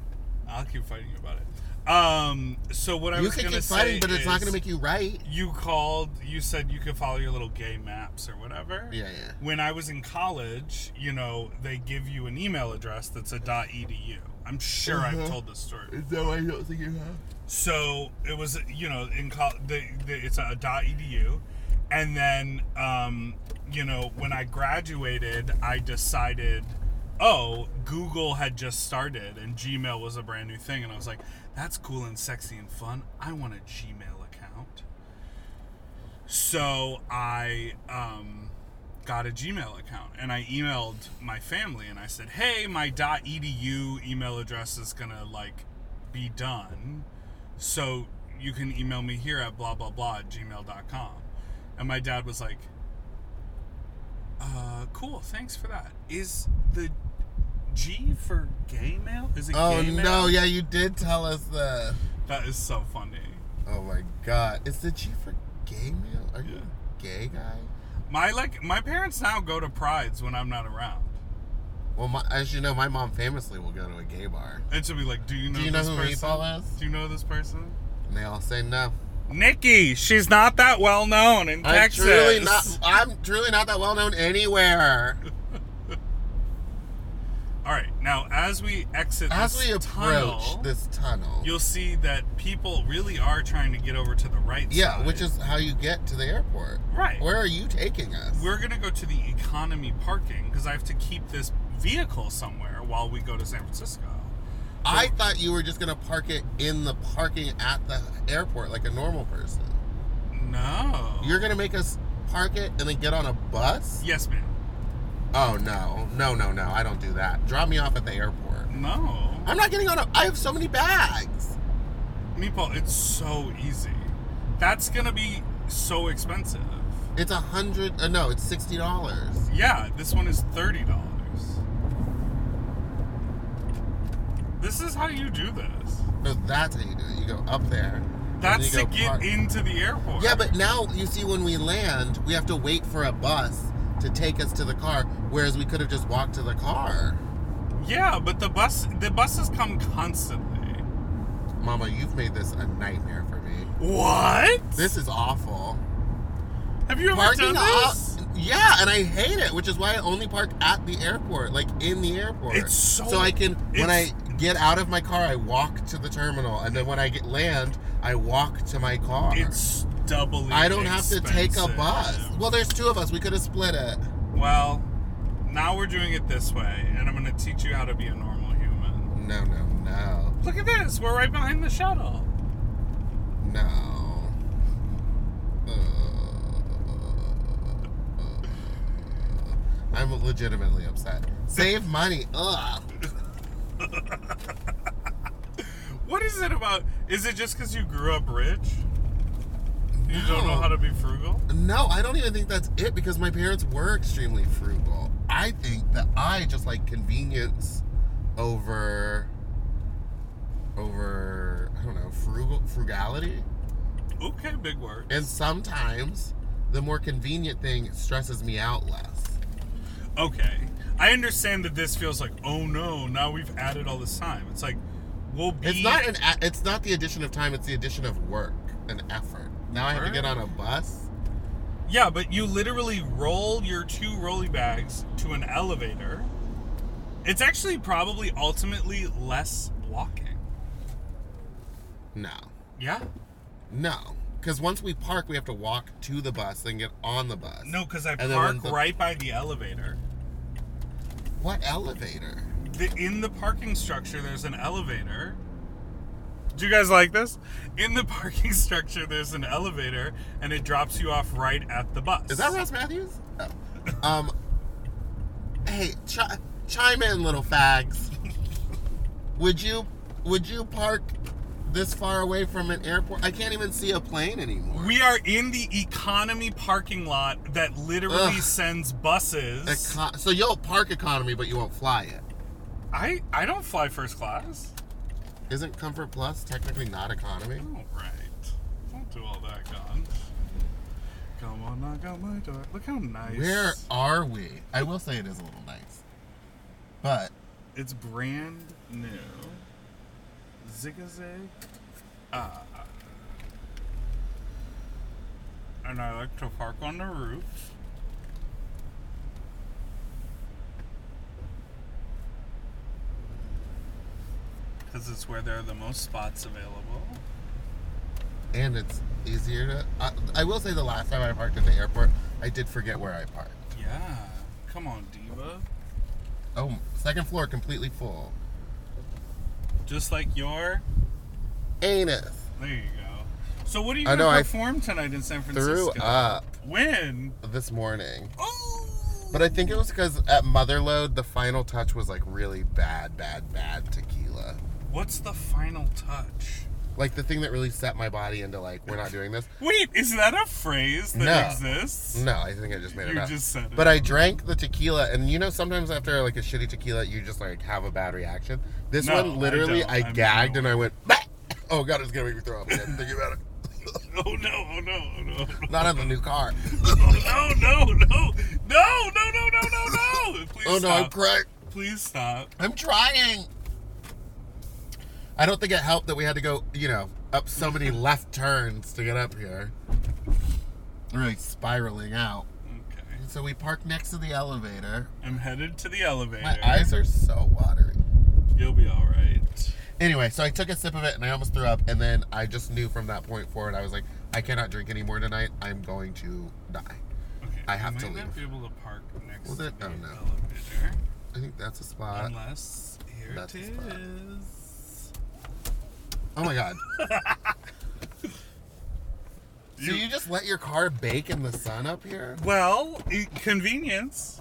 I'll keep fighting you about it. Um. So what I you was can gonna keep say fighting, but it's not is going to make you right. You called. You said you could follow your little gay maps or whatever. Yeah, yeah. When I was in college, you know, they give you an email address that's a .edu. I'm sure Uh-huh. I've told this story. Is that why you don't think you have? So it was, you know, in col- the, the, it's a .edu, and then, um, you know, when I graduated, I decided, oh, Google had just started and Gmail was a brand new thing, and I was like, that's cool and sexy and fun. I want a Gmail account. So I um, got a Gmail account and I emailed my family and I said, "Hey, my .edu email address is gonna like be done, so you can email me here at blah blah blah at gmail.com." And my dad was like, "Uh, cool, thanks for that. Is the G for gay mail? Is it Oh, gay mail? no. Yeah, you did tell us that. That is so funny. Oh, my God. Is the G for gay mail? Are you a gay guy? My like my parents now go to prides when I'm not around. Well, my, as you know, my mom famously will go to a gay bar. And she'll be like, "Do you know? Do you know this who person? Meatball is? Do you know this person?" And they all say no. Nikki, she's not that well known in I'm Texas. truly not. I'm truly not that well known anywhere. All right, now as we exit As this we approach tunnel, this tunnel, you'll see that people really are trying to get over to the right side. yeah, side. which is how you get to the airport. right. Where are you taking us? We're gonna go to the economy parking because I have to keep this vehicle somewhere while we go to San Francisco. I thought you were just gonna park it in the parking at the airport like a normal person. No. You're gonna make us park it and then get on a bus? Yes, ma'am. Oh no, no, no, no! I don't do that. Drop me off at the airport. No. I'm not getting on a. I have so many bags. Meatball, it's so easy. That's gonna be so expensive. It's a hundred. Uh, no, it's sixty dollars. Yeah, this one is thirty dollars. This is how you do this. No, that's how you do it. You go up there. That's to get park. into the airport. Yeah, but now you see when we land, we have to wait for a bus to take us to the car, whereas we could have just walked to the car. yeah, but the bus the buses come constantly. Mama, you've made this a nightmare for me. What? This is awful. Have you ever Parking done this? Yeah, and I hate it, which is why I only park at the airport, like in the airport. It's so- So I can when I get out of my car, I walk to the terminal, and then when I get land, I walk to my car. It's doubly. I don't have to take a bus. Well, there's two of us. We could have split it. Well, now we're doing it this way, and I'm going to teach you how to be a normal human. No, no, no, Look at this. We're right behind the shuttle. no. I'm legitimately upset. Save money. Ugh. What is it about? Is it just because you grew up rich? You don't know how to be frugal? No, I don't even think that's it because my parents were extremely frugal. I think that I just like convenience over over I don't know frugal frugality, Okay, big word. and sometimes the more convenient thing stresses me out less. Okay. I understand that this feels like, oh no, now we've added all this time. It's like, we'll be. It's not an a- it's not the addition of time; it's the addition of work and effort. Now I have to get on a bus. Yeah, but you literally roll your two rolly bags to an elevator. It's actually probably ultimately less walking. No, Yeah? no, because once we park, we have to walk to the bus, then get on the bus. No, because I And then park when the- right by the elevator. What elevator? The, in the parking structure, there's an elevator. Do you guys like this? In the parking structure, there's an elevator, and it drops you off right at the bus. Is that Ross Mathews? Um. Hey, chi- chime in, little fags. would you would you park this far away from an airport? I can't even see a plane anymore. We are in the economy parking lot that literally Ugh. sends buses. Eco- so you'll park economy, but you won't fly it. I I don't fly first class. Isn't Comfort Plus technically not economy? All right, don't do all that. Come on, knock on my door. Look how nice. Where are we? I will say it is a little nice, but It's brand new. Zigazag. Ah. And I like to park on the roof. Because it's where there are the most spots available. and it's easier to. I, I will say the last time I parked at the airport, I did forget where I parked. Yeah. Come on, Diva. Oh, second floor completely full. Just like your. Anus. There you go. So, what are you I going to know, I perform tonight in San Francisco? Threw up When? this morning. Oh! But I think it was because at Motherlode, the final touch was like really bad, bad, bad tequila. What's the final touch? Like the thing that really set my body into like, we're not doing this. Wait, is that a phrase that No. exists? No, I think I just made it You up. just said it. But I drank the tequila, and you know, sometimes after like a shitty tequila, you just like have a bad reaction. This No, I one, literally, don't. I, I'm gagged and I went, "Bah!" oh god, it's gonna make me throw up again. Thinking about it. Oh no! Oh no! Oh no! Not on the new car. Oh no! No! No! No! No! No! No! No! No! Please oh no, I'm stop. crying. Please stop. I'm trying. I don't think it helped that we had to go, you know, up so many left turns to get up here. Really spiraling out. Okay. So we parked next to the elevator. I'm headed to the elevator. My eyes are so watery. You'll be all right. Anyway, so I took a sip of it and I almost threw up, and then I just knew from that point forward, I was like, I cannot drink anymore tonight. I'm going to die. Okay. I have to leave. not be able to park next to it? the Oh, no. elevator I think that's a spot. unless here That's it is. Oh my god. so you just let your car bake in the sun up here? Well, e- convenience.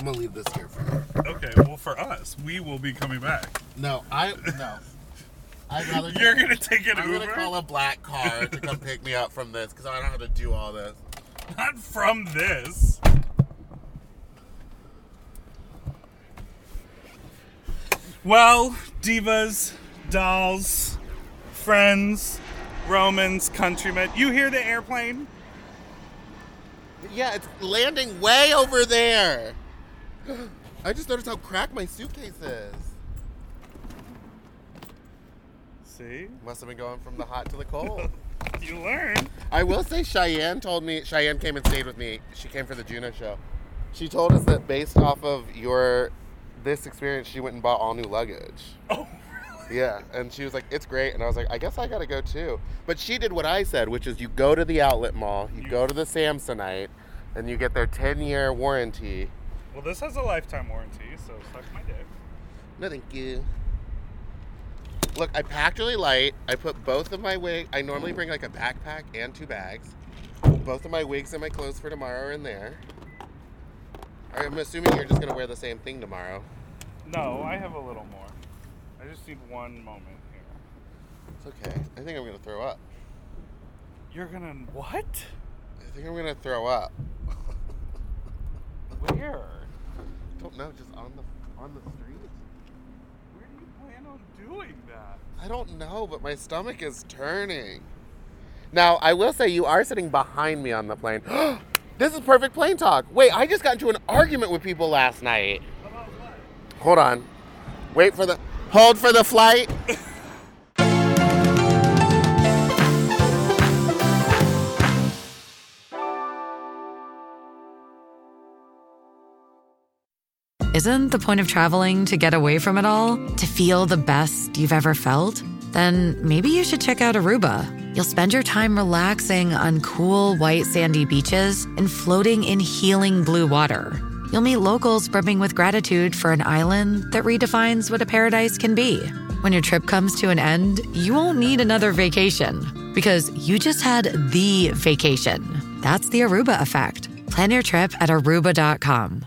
I'm gonna leave this here for you. Okay, well, for us, we will be coming back. No, I no. I'd rather. You're gonna take an I'm Uber? gonna call a black car to come pick me up from this because I don't know how to do all this. Not from this. Well, divas, dolls, friends, Romans, countrymen. You hear the airplane? Yeah, it's landing way over there. I just noticed how cracked my suitcase is. See? Must have been going from the hot to the cold. You learn. I will say Cheyenne told me Cheyenne came and stayed with me. She came for the Juno show. She told us that based off of your this experience, she went and bought all new luggage. Oh, Yeah, and she was like, "It's great," and I was like, "I guess I gotta go too." But she did what I said, which is you go to the outlet mall, you You- go to the Samsonite, and you get their ten-year warranty. well, this has a lifetime warranty, so suck my dick. No, thank you. Look, I packed really light. I put both of my wig. I normally bring like a backpack and two bags. Both of my wigs and my clothes for tomorrow are in there. I'm assuming you're just gonna wear the same thing tomorrow. No, I have a little more. I just need one moment here. It's okay. I think I'm gonna throw up. You're gonna what? I think I'm gonna throw up. Where? don't know, just on the on the street. Where do you plan on doing that? I don't know, but my stomach is turning. Now, I will say you are sitting behind me on the plane. this is perfect plane talk. Wait, I just got into an argument with people last night. Hold on. Wait for the. Hold for the flight. Isn't the point of traveling to get away from it all? To feel the best you've ever felt? Then maybe you should check out Aruba. You'll spend your time relaxing on cool, white, sandy beaches and floating in healing blue water. You'll meet locals brimming with gratitude for an island that redefines what a paradise can be. When your trip comes to an end, you won't need another vacation because you just had the vacation. That's the Aruba effect. Plan your trip at aruba.com.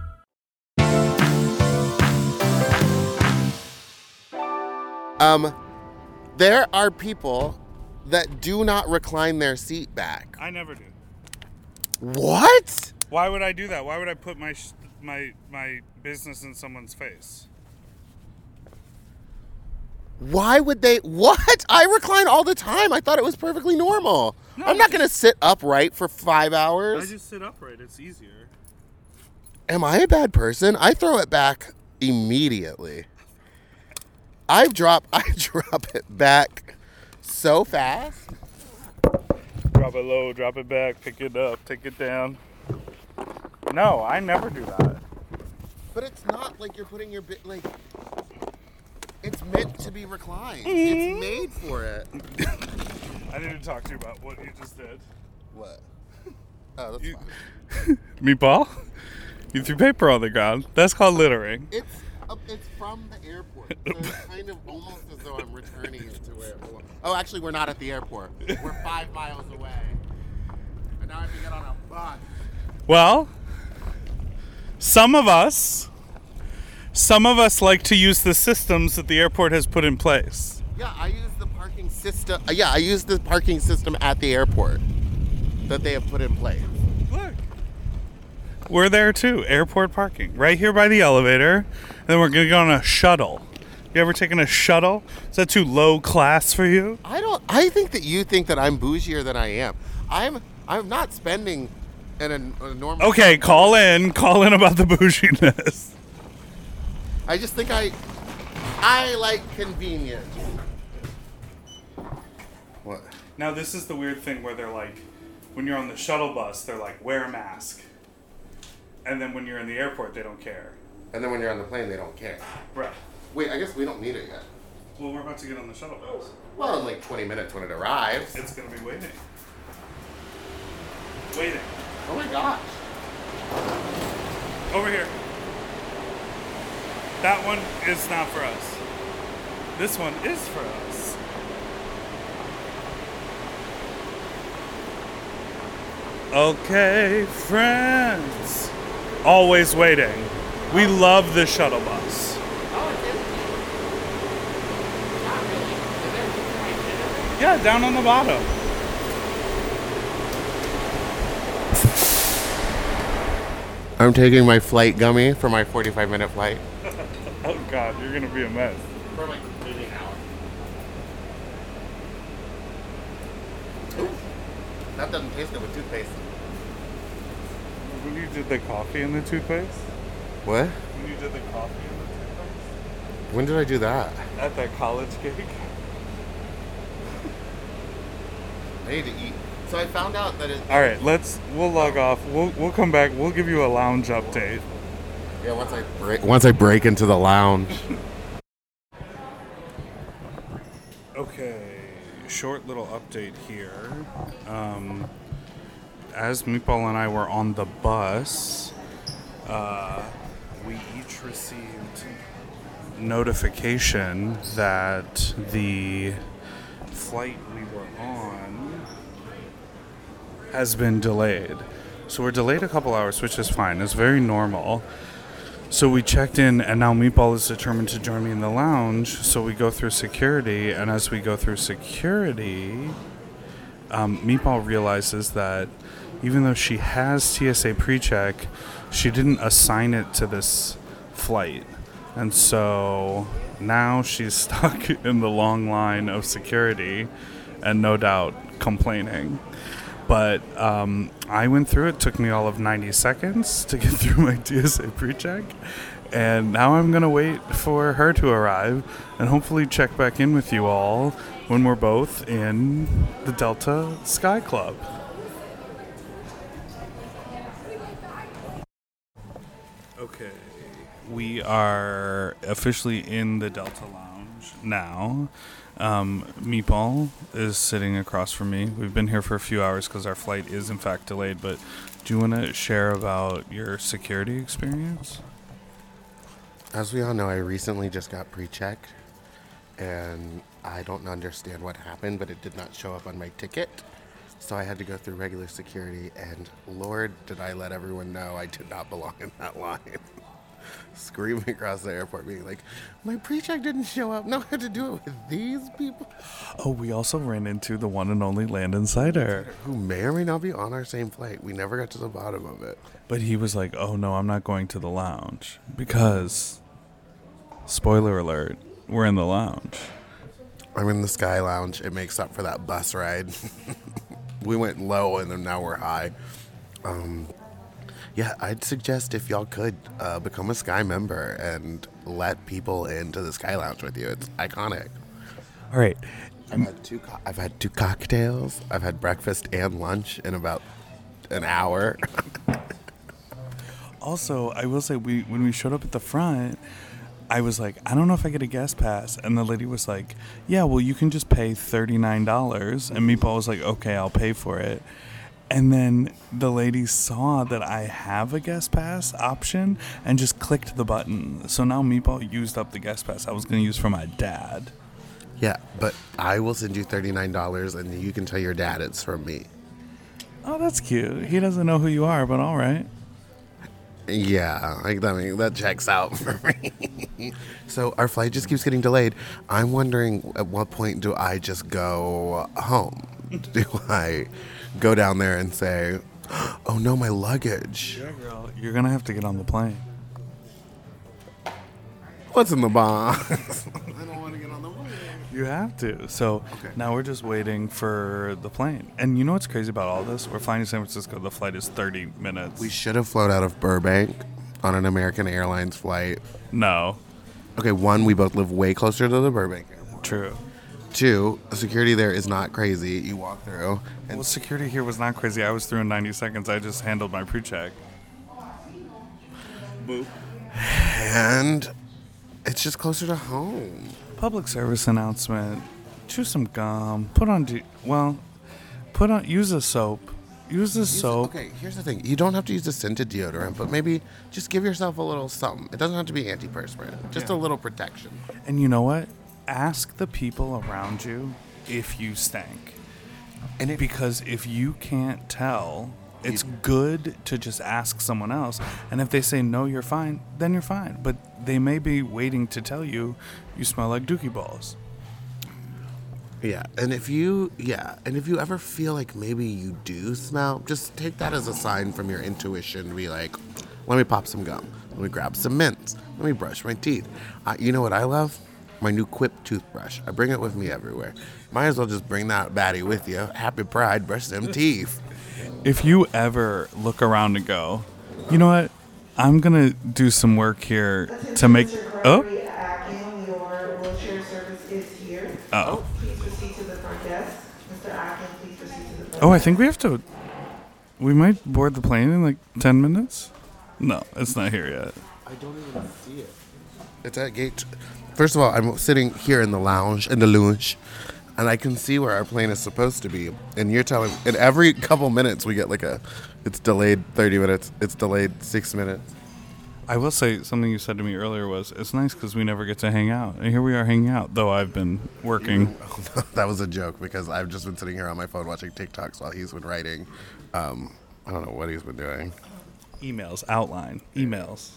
Um, there are people that do not recline their seat back. I never do. What? Why would I do that? Why would I put my sh- my my business in someone's face? Why would they? What? I recline all the time. I thought it was perfectly normal. No, I'm not going to sit upright for five hours. I just sit upright. It's easier. Am I a bad person? I throw it back immediately. I drop I drop it back so fast. Drop it low, drop it back, pick it up, take it down. No, I never do that. But it's not like you're putting your bit like it's meant to be reclined. Mm-hmm. It's made for it. I need to talk to you about what you just did. What? Oh, that's You- fine. Meatball, you threw paper on the ground. That's called littering. It's uh, it's from the airport, so it's kind of almost as though I'm returning it to where it belongs. Oh, actually, we're not at the airport. We're five miles away, and now I have to get on a bus. Well, some of us, some of us like to use the systems that the airport has put in place. Yeah, I use the parking system. uh, Yeah, I use the parking system at the airport that they have put in place. Look. We're there too, airport parking, right here by the elevator. And then we're gonna go on a shuttle. You ever taken a shuttle? Is that too low class for you? I don't. I think that you think that I'm bougier than I am. I'm. I'm not spending in a, a normal. Okay, call in, call in about the bouginess. I just think I. I like convenience. What? Now this is the weird thing where they're like, when you're on the shuttle bus, they're like, wear a mask. And then when you're in the airport, they don't care. And then when you're on the plane, they don't care. Right. Wait, I guess we don't need it yet. Well, we're about to get on the shuttle bus. Well, in like 20 minutes when it arrives. It's gonna be waiting. Waiting. Oh my gosh. Over here. That one is not for us. This one is for us. Okay, friends. Always waiting. We love the shuttle bus. Yeah, down on the bottom. I'm taking my flight gummy for my 45 minute flight. Oh god, you're gonna be a mess. For like maybe an hour. Ooh, that doesn't taste good with toothpaste. When you did the coffee and the toothpaste? What? When you did the coffee and the toothpaste? When did I do that? At that college gig? I need to eat. So I found out that it. All right, let's. We'll log off. We'll we'll come back. We'll give you a lounge update. Yeah, once I break. Once I break into the lounge. Okay, short little update here. Um, as Meatball and I were on the bus, uh, we each received notification that the flight we were on has been delayed. So we're delayed a couple hours, which is fine. It's very normal. So we checked in, and now Meatball is determined to join me in the lounge. So we go through security, and as we go through security, um, Meatball realizes that even though she has TSA pre-check, she didn't assign it to this flight, and so now she's stuck in the long line of security, and no doubt complaining. But um, I went through it. Took me all of 90 seconds to get through my TSA pre-check, and now I'm gonna wait for her to arrive, and hopefully check back in with you all when we're both in the Delta Sky Club. Okay, we are officially in the Delta Lounge now. Um, Meatball is sitting across from me. We've been here for a few hours because our flight is in fact delayed. But do you want to share about your security experience? As we all know, I recently just got pre-checked, and I don't understand what happened, but it did not show up on my ticket. So I had to go through regular security, and Lord, did I let everyone know I did not belong in that line. Screaming across the airport, being like, "My pre-check didn't show up. Now I had to do it with these people, Oh, we also ran into the one and only Landon Cider. who may or may not be on our same flight. We never got to the bottom of it." But he was like, "Oh no, I'm not going to the lounge because spoiler alert, we're in the lounge." I'm in the Sky Lounge. It makes up for that bus ride. we went low and then now we're high. Um, yeah, I'd suggest if y'all could uh, become a Sky member and let people into the Sky Lounge with you. It's iconic. All right. I've had two. Co- I've had two cocktails. I've had breakfast and lunch in about an hour. Also, I will say we when we showed up at the front, I was like, I don't know if I get a guest pass, and the lady was like, Yeah, well, you can just pay thirty nine dollars, and Meatball was like, Okay, I'll pay for it. And then the lady saw that I have a guest pass option and just clicked the button. So now Meatball used up the guest pass I was going to use for my dad. yeah, but I will send you thirty nine dollars, and you can tell your dad it's from me. Oh, that's cute. He doesn't know who you are, but all right. Yeah, like I mean that checks out for me. so our flight just keeps getting delayed. I'm wondering at what point do I just go home? Do I go down there and say, "Oh no, my luggage. Yeah, girl, you're going to have to get on the plane. What's in the box?" I don't want to get on the plane. You have to. So Okay. now we're just waiting for the plane. And you know what's crazy about all this? We're flying to San Francisco. The flight is 30 minutes. We should have flown out of Burbank on an American Airlines flight. no, Okay, one, we both live way closer to the Burbank airport. true. Two, the security there is not crazy. You walk through, and Well, security here was not crazy. I was through in 90 seconds. I just handled my pre-check. Boop. and it's just closer to home. Public service announcement. Chew some gum. Put on. De- well, put on. Use a soap. Use the Use- soap. Okay, here's the thing. You don't have to use the scented deodorant, but maybe just give yourself a little something. It doesn't have to be antiperspirant. Just a little protection. And you know what? Ask the people around you if you stank. And if, Because if you can't tell, it's good to just ask someone else. And if they say no, you're fine, then you're fine. But they may be waiting to tell you you smell like dookie balls. yeah, and if you yeah, and if you ever feel like maybe you do smell, just take that as a sign from your intuition to be like, let me pop some gum. Let me grab some mints. Let me brush my teeth. Uh, you know what I love? My new Quip toothbrush. I bring it with me everywhere. Might as well just bring that baddie with you. Happy Pride, brush them teeth. If you ever look around and go, you know what? I'm going to do some work here to make. Oh, Gregory Akin, your wheelchair service is here. Oh. oh. Please proceed to the front desk. Mr. Akin, please proceed to the front Oh, I desk. think we have to. We might board the plane in like 10 minutes? No, it's not here yet. I don't even see it. It's at gate. First of all, I'm sitting here in the lounge, in the lounge, and I can see where our plane is supposed to be. And you're telling, in every couple minutes, we get like a, it's delayed 30 minutes, it's delayed six minutes. I will say something you said to me earlier was it's nice because we never get to hang out. And here we are hanging out, though I've been working. that was a joke because I've just been sitting here on my phone watching TikToks while he's been writing. Um, I don't know what he's been doing. Emails, outline, emails.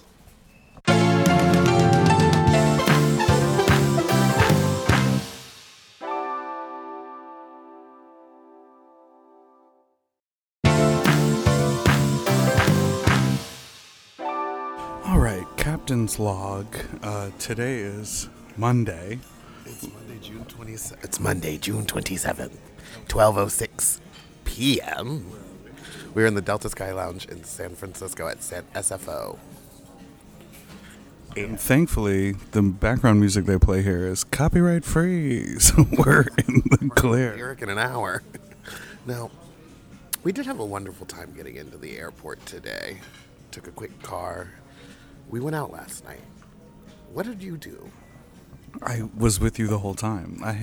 Captain's log. Uh, today is Monday. It's Monday, June 27th. It's Monday, June 27th, 12:06 p.m. We're in the Delta Sky Lounge in San Francisco at San SFO. And thankfully, the background music they play here is copyright free, so we're in the clear. Eric in an hour. now, we did have a wonderful time getting into the airport today. Took a quick car. We went out last night. What did you do? I was with you the whole time. I uh,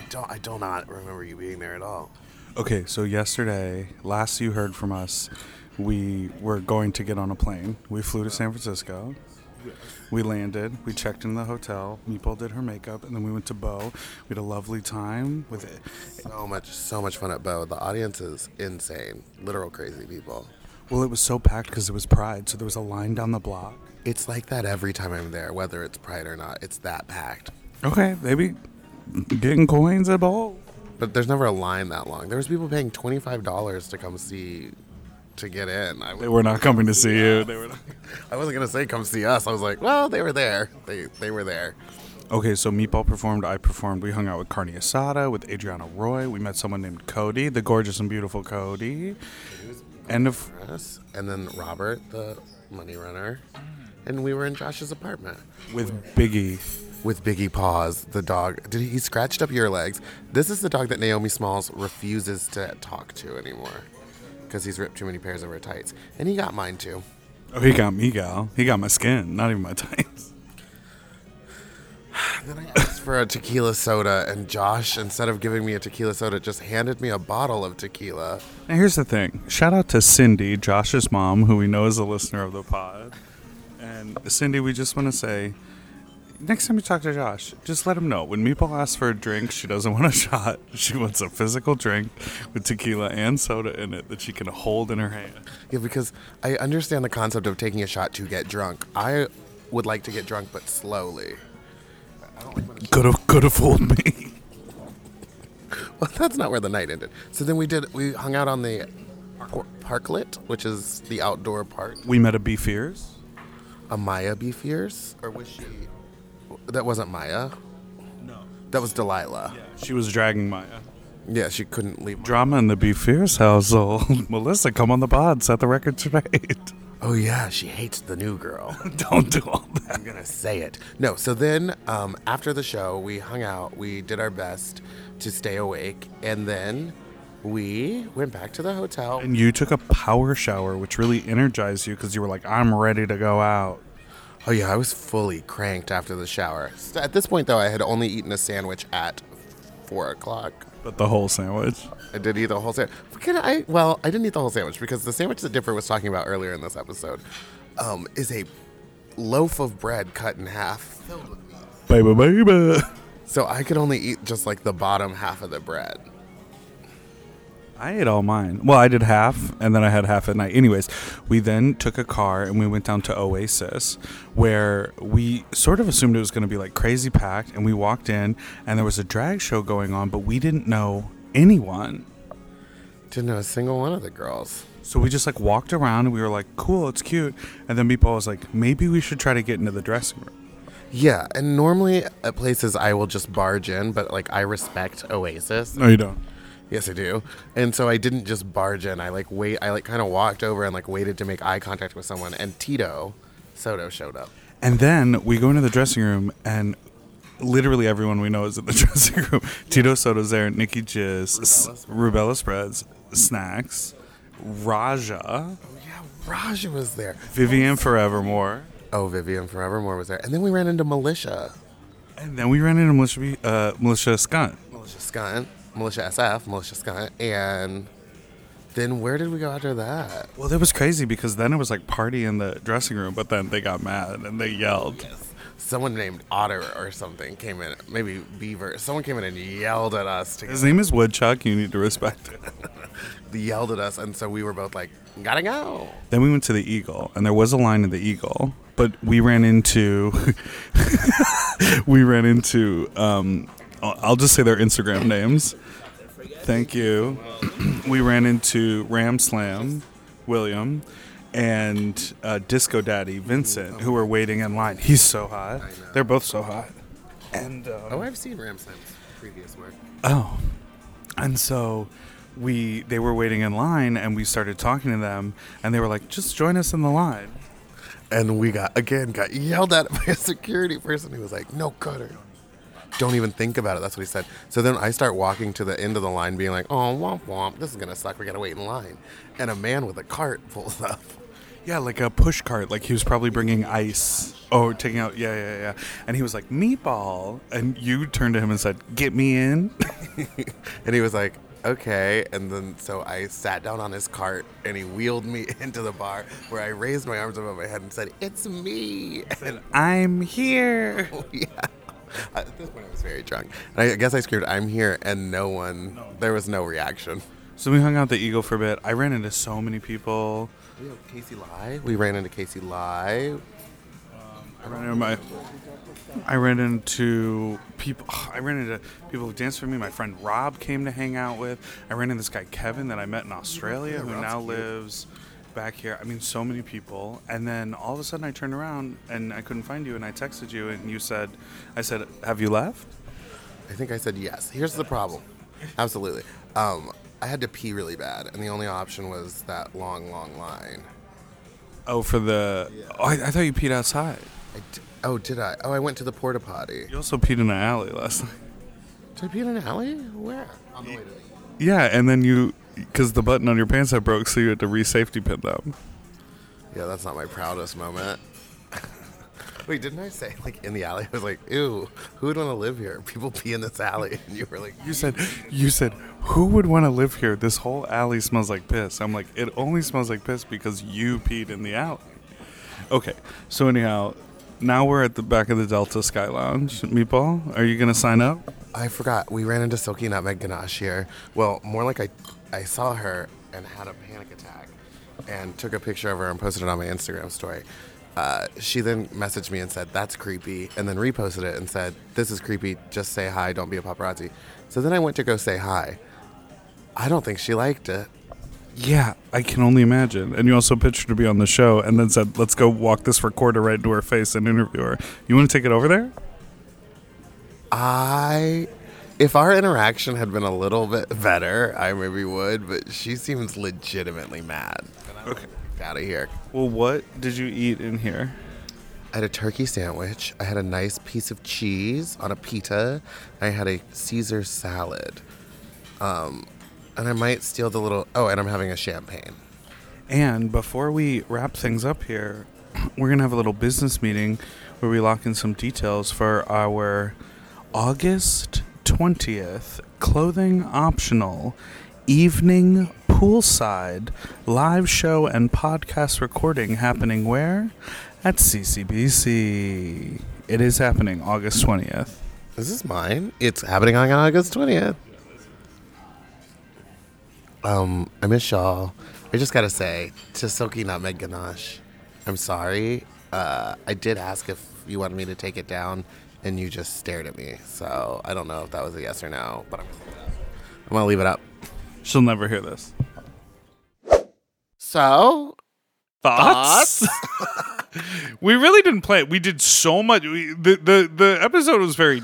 I don't. I do not remember you being there at all. okay. So yesterday, last you heard from us, we were going to get on a plane. We flew to San Francisco. We landed. We checked in the hotel. Meeple did her makeup, and then we went to Beaux. We had a lovely time with it. So much, so much fun at Beaux. The audience is insane. Literal crazy people. Well, it was so packed because it was Pride, so there was a line down the block. It's like that every time I'm there, whether it's Pride or not. It's that packed. Okay, maybe getting coins at Beaux. But there's never a line that long. There was people paying twenty five dollars to come see, to get in. I, They were not coming to see you. They were. Not. I wasn't gonna say come see us. I was like, well, they were there. They they were there. Okay, so Meatball performed, I performed. We hung out with Carney Asada, with Adriana Roy. We met someone named Cody, the gorgeous and beautiful Cody. And of Us and then Robert, the money runner, and we were in Josh's apartment with Biggie. with Biggie Paws, the dog. Did he, he scratched up your legs? This is the dog that Naomi Smalls refuses to talk to anymore because he's ripped too many pairs of her tights, and he got mine too. Oh, he got me, gal. He got my skin, not even my tights. Then I asked for a tequila soda, and Josh, instead of giving me a tequila soda, just handed me a bottle of tequila. Now, here's the thing. Shout out to Cindy, Josh's mom, who we know is a listener of the pod. And Cindy, we just want to say, next time you talk to Josh, just let him know. When Meeple asks for a drink, she doesn't want a shot. She wants a physical drink with tequila and soda in it that she can hold in her hand. Yeah, because I understand the concept of taking a shot to get drunk. I would like to get drunk, but slowly. Could have, could have fooled me. Well, that's not where the night ended. So then we did. We hung out on the por- parklet, which is the outdoor part. We met a Beef Ears. A Maya be fierce, or was she? That wasn't Maya. No. That was Delilah. Yeah, She was dragging Maya. Yeah, she couldn't leave. Drama in the Beef Fierce household. Melissa, come on the pod, set the record straight. Oh yeah, she hates the new girl. Don't do all that. I'm gonna say it. No. So then, um, after the show, we hung out. We did our best to stay awake, and then we went back to the hotel. And you took a power shower, which really energized you because you were like, I'm ready to go out. Oh yeah, I was fully cranked after the shower. At this point, though, I had only eaten a sandwich at four o'clock. But the whole sandwich. I did eat the whole sandwich. Can I? Well, I didn't eat the whole sandwich because the sandwich that Dipper was talking about earlier in this episode um, is a loaf of bread cut in half. Baby, baby. So I could only eat just like the bottom half of the bread. I ate all mine. Well, I did half, and then I had half at night. Anyways, we then took a car and we went down to Oasis, where we sort of assumed it was going to be like crazy packed. And we walked in, and there was a drag show going on, but we didn't know anyone. Didn't know a single one of the girls. So we just like walked around and we were like, cool, it's cute. And then Meatball was like, maybe we should try to get into the dressing room. Yeah, and normally at places I will just barge in, but like I respect Oasis. No, you don't. Yes, I do. And so I didn't just barge in. I like wait. I like kind of walked over and like waited to make eye contact with someone. And Tito Soto showed up. And then we go into the dressing room, and literally everyone we know is in the dressing room. Tito Soto's there, Nikki Jizz, S- Rubella Spreads, Snacks, Raja, Oh yeah, Raja was there. Vivian Forevermore. Oh, Vivian Forevermore was there. And then we ran into Militia, And then we ran into Militia, uh, Militia Skunt. Militia Skunt, Militia SF, Militia Skunt, and Then where did we go after that? Well, that was crazy because then it was like party in the dressing room, but then they got mad and they yelled. Someone named Otter or something came in, maybe Beaver. Someone came in and yelled at us. To His name is Woodchuck. You need to respect it. They yelled at us, and so we were both like, "Gotta go." Then we went to the Eagle, and there was a line in the Eagle, but we ran into, we ran into, um, I'll I'll just say their Instagram names. Thank you. we ran into Ram Slam, William, and uh, Disco Daddy Vincent, who were waiting in line. He's so hot. They're both so hot. And um, Oh, I've seen Ram Slam's previous work. Oh. And so we they were waiting in line and we started talking to them and they were like, just join us in the line. And we got again got yelled at by a security person who was like, "No cutter." Don't even think about it. That's what he said. So then I start walking to the end of the line, being like, "Oh, womp womp, this is gonna suck. We gotta wait in line." And a man with a cart pulls up. Yeah, like a push cart. Like he was probably bringing ice. Oh, taking out. Yeah, yeah, yeah. And he was like, meatball. And you turned to him and said, get me in. and he was like, okay. And then so I sat down on his cart and he wheeled me into the bar where I raised my arms above my head and said, it's me. And I'm here. Oh, yeah. At this point, I was very drunk. And I guess I screamed, I'm here. And no one, there was no reaction. So we hung out the Eagle for a bit. I ran into so many people. We have Casey Lai. We ran into Casey Lai. I ran into my. I ran into people. I ran into people who danced for me. My friend Rob came to hang out with. I ran into this guy Kevin that I met in Australia, who Rob's now cute. lives back here. I mean, so many people. And then all of a sudden, I turned around and I couldn't find you. And I texted you, and you said, "I said, have you left?" I think I said yes. Here's the problem. Absolutely. Um, I had to pee really bad, and the only option was that long, long line. Oh, for the. Oh, I, I thought you peed outside. I d- oh, did I? Oh, I went to the porta potty. You also peed in an alley last night. Did I pee in an alley? Where? On the way to the. Yeah, and then you, because the button on your pants had broke, so you had to re-safety pin them. Yeah, that's not my proudest moment. Wait, didn't I say like in the alley? I was like, "Ew, who would want to live here? People pee in this alley." And you were like, You said, you said, who would want to live here? This whole alley smells like piss. I'm like, it only smells like piss because you peed in the alley. Okay, so anyhow, now we're at the back of the Delta Sky Lounge. Meatball, are you gonna sign up? I forgot. We ran into Silky Nutmeg Ganache here. Well, more like I, I saw her and had a panic attack, and took a picture of her and posted it on my Instagram story. Uh, she then messaged me and said, "That's creepy," and then reposted it and said, "This is creepy. Just say hi. Don't be a paparazzi." So then I went to go say hi. I don't think she liked it. Yeah, I can only imagine. And you also pitched her to be on the show, and then said, "Let's go walk this recorder right into her face and interview her." You want to take it over there? I, if our interaction had been a little bit better, I maybe would. But she seems legitimately mad. Okay. Out of here. Well, what did you eat in here? I had a turkey sandwich. I had a nice piece of cheese on a pita. I had a Caesar salad. Um, and I might steal the little. Oh, and I'm having a champagne. And before we wrap things up here, we're going to have a little business meeting where we lock in some details for our August 20th clothing optional evening poolside live show and podcast recording happening where? At CCBC. It is happening August 20th. This Is mine? It's happening on August 20th. Um, I miss y'all. I just gotta say, to Silky Nutmeg Ganache, I'm sorry. Uh, I did ask if you wanted me to take it down, and you just stared at me. So I don't know if that was a yes or no, but I'm, I'm gonna leave it up. She'll never hear this. So, Thoughts? we really didn't play it. We did so much. We, the, the the episode was very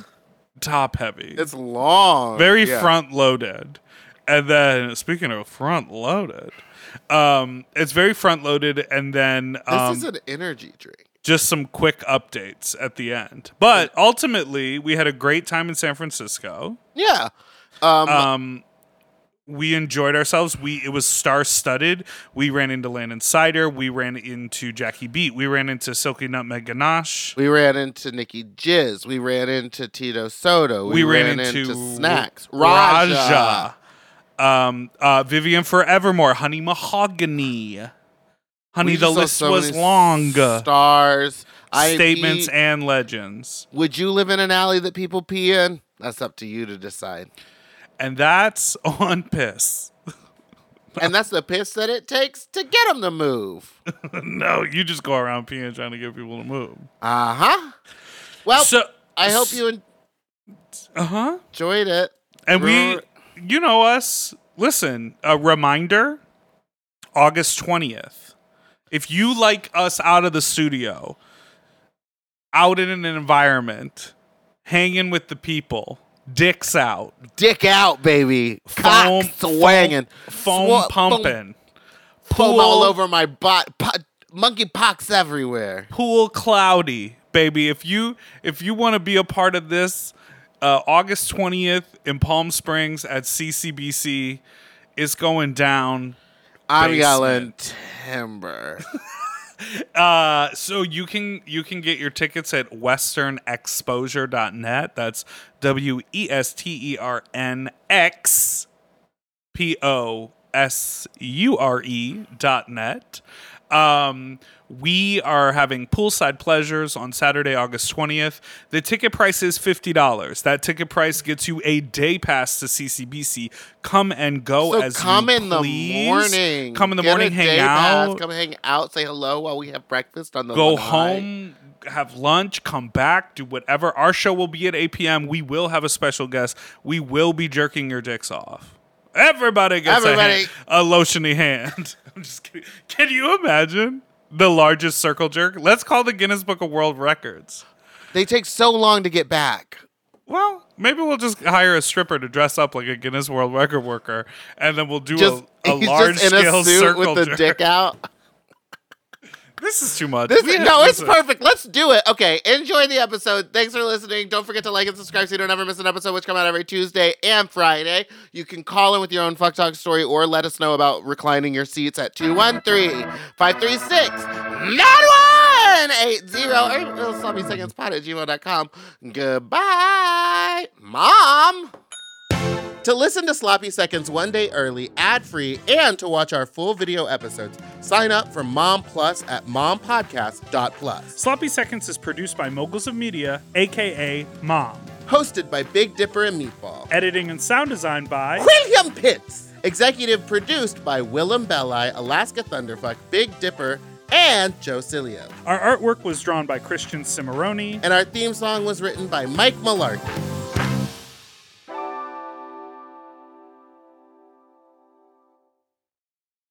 top heavy. it's long. very Yeah. front loaded. And then speaking of front loaded, um, it's very front loaded and then This um, is an energy drink. just some quick updates at the end. But ultimately, we had a great time in San Francisco. Yeah. Um, Um, we enjoyed ourselves. We it was star studded. We ran into Landon Cider. We ran into Jackie Beat. We ran into Silky Nutmeg Ganache. we ran into Nikki Jizz. We ran into Tito Soto. We, We, ran, into, Snacks. Raja. Raja. Um, uh, Vivvyanne Forevermore, Honey Mahogany. Honey, We the list so was long. Stars. I Statements pee. and legends. Would you live in an alley that people pee in? That's up to you to decide. And that's on piss. and that's the piss that it takes to get them to move. no, you just go around peeing trying to get people to move. Uh huh. Well, So- I hope you en- Uh huh. enjoyed it. And we, you know us. Listen, a reminder August 20th. If you like us out of the studio, out in an environment, hanging with the people, dicks out, dick out, baby, foam, cock swinging, foam, Swa- pumping, foam all over my butt, po- monkey pox everywhere. pool cloudy, baby. If you if you want to be a part of this, uh, August 20th in Palm Springs at CCBC, it's going down. I'm basement. yelling timber. Uh, so you can you can get your tickets at westernxposure.net. That's W E S T E R N X P O S U R E dot net. Um, we are having poolside pleasures on Saturday, August 20th. The ticket price is $50. That ticket price gets you a day pass to CCBC. Come and go so as come in the morning. Come in the Get morning, hang day pass, out come hang out, say hello while we have breakfast on the go home, have lunch, come back, do whatever. Our show will be at 8 p.m. We will have a special guest. We will be jerking your dicks off. Everybody gets a hand- a, lotiony hand. I'm just kidding. Can you imagine the largest circle jerk? Let's call the Guinness Book of World Records. They take so long to get back. Well, maybe we'll just hire a stripper to dress up like a Guinness World Record worker, and then we'll do Just a, a large just in a scale suit circle with the jerk. dick out. This is too much. This We no, it's perfect. Let's do it. Okay, enjoy the episode. Thanks for listening. Don't forget to like and subscribe so you don't ever miss an episode, which come out every Tuesday and Friday. You can call in with your own fuck talk story or let us know about reclining your seats at 213-536-9180 or sloppy seconds pod at gmail.com. Goodbye, Mom. To listen to Sloppy Seconds one day early, ad free, and to watch our full video episodes, sign up for Mom Plus at mompodcast.plus. Sloppy Seconds is produced by Moguls of Media, aka Mom. Hosted by Big Dipper and Meatball. Editing and sound design by William Pitts. Executive produced by Willam Belli, Alaska Thunderfuck, Big Dipper, and Joe Cilio. Our artwork was drawn by Christian Cimarroni. And our theme song was written by Mike Malarkey.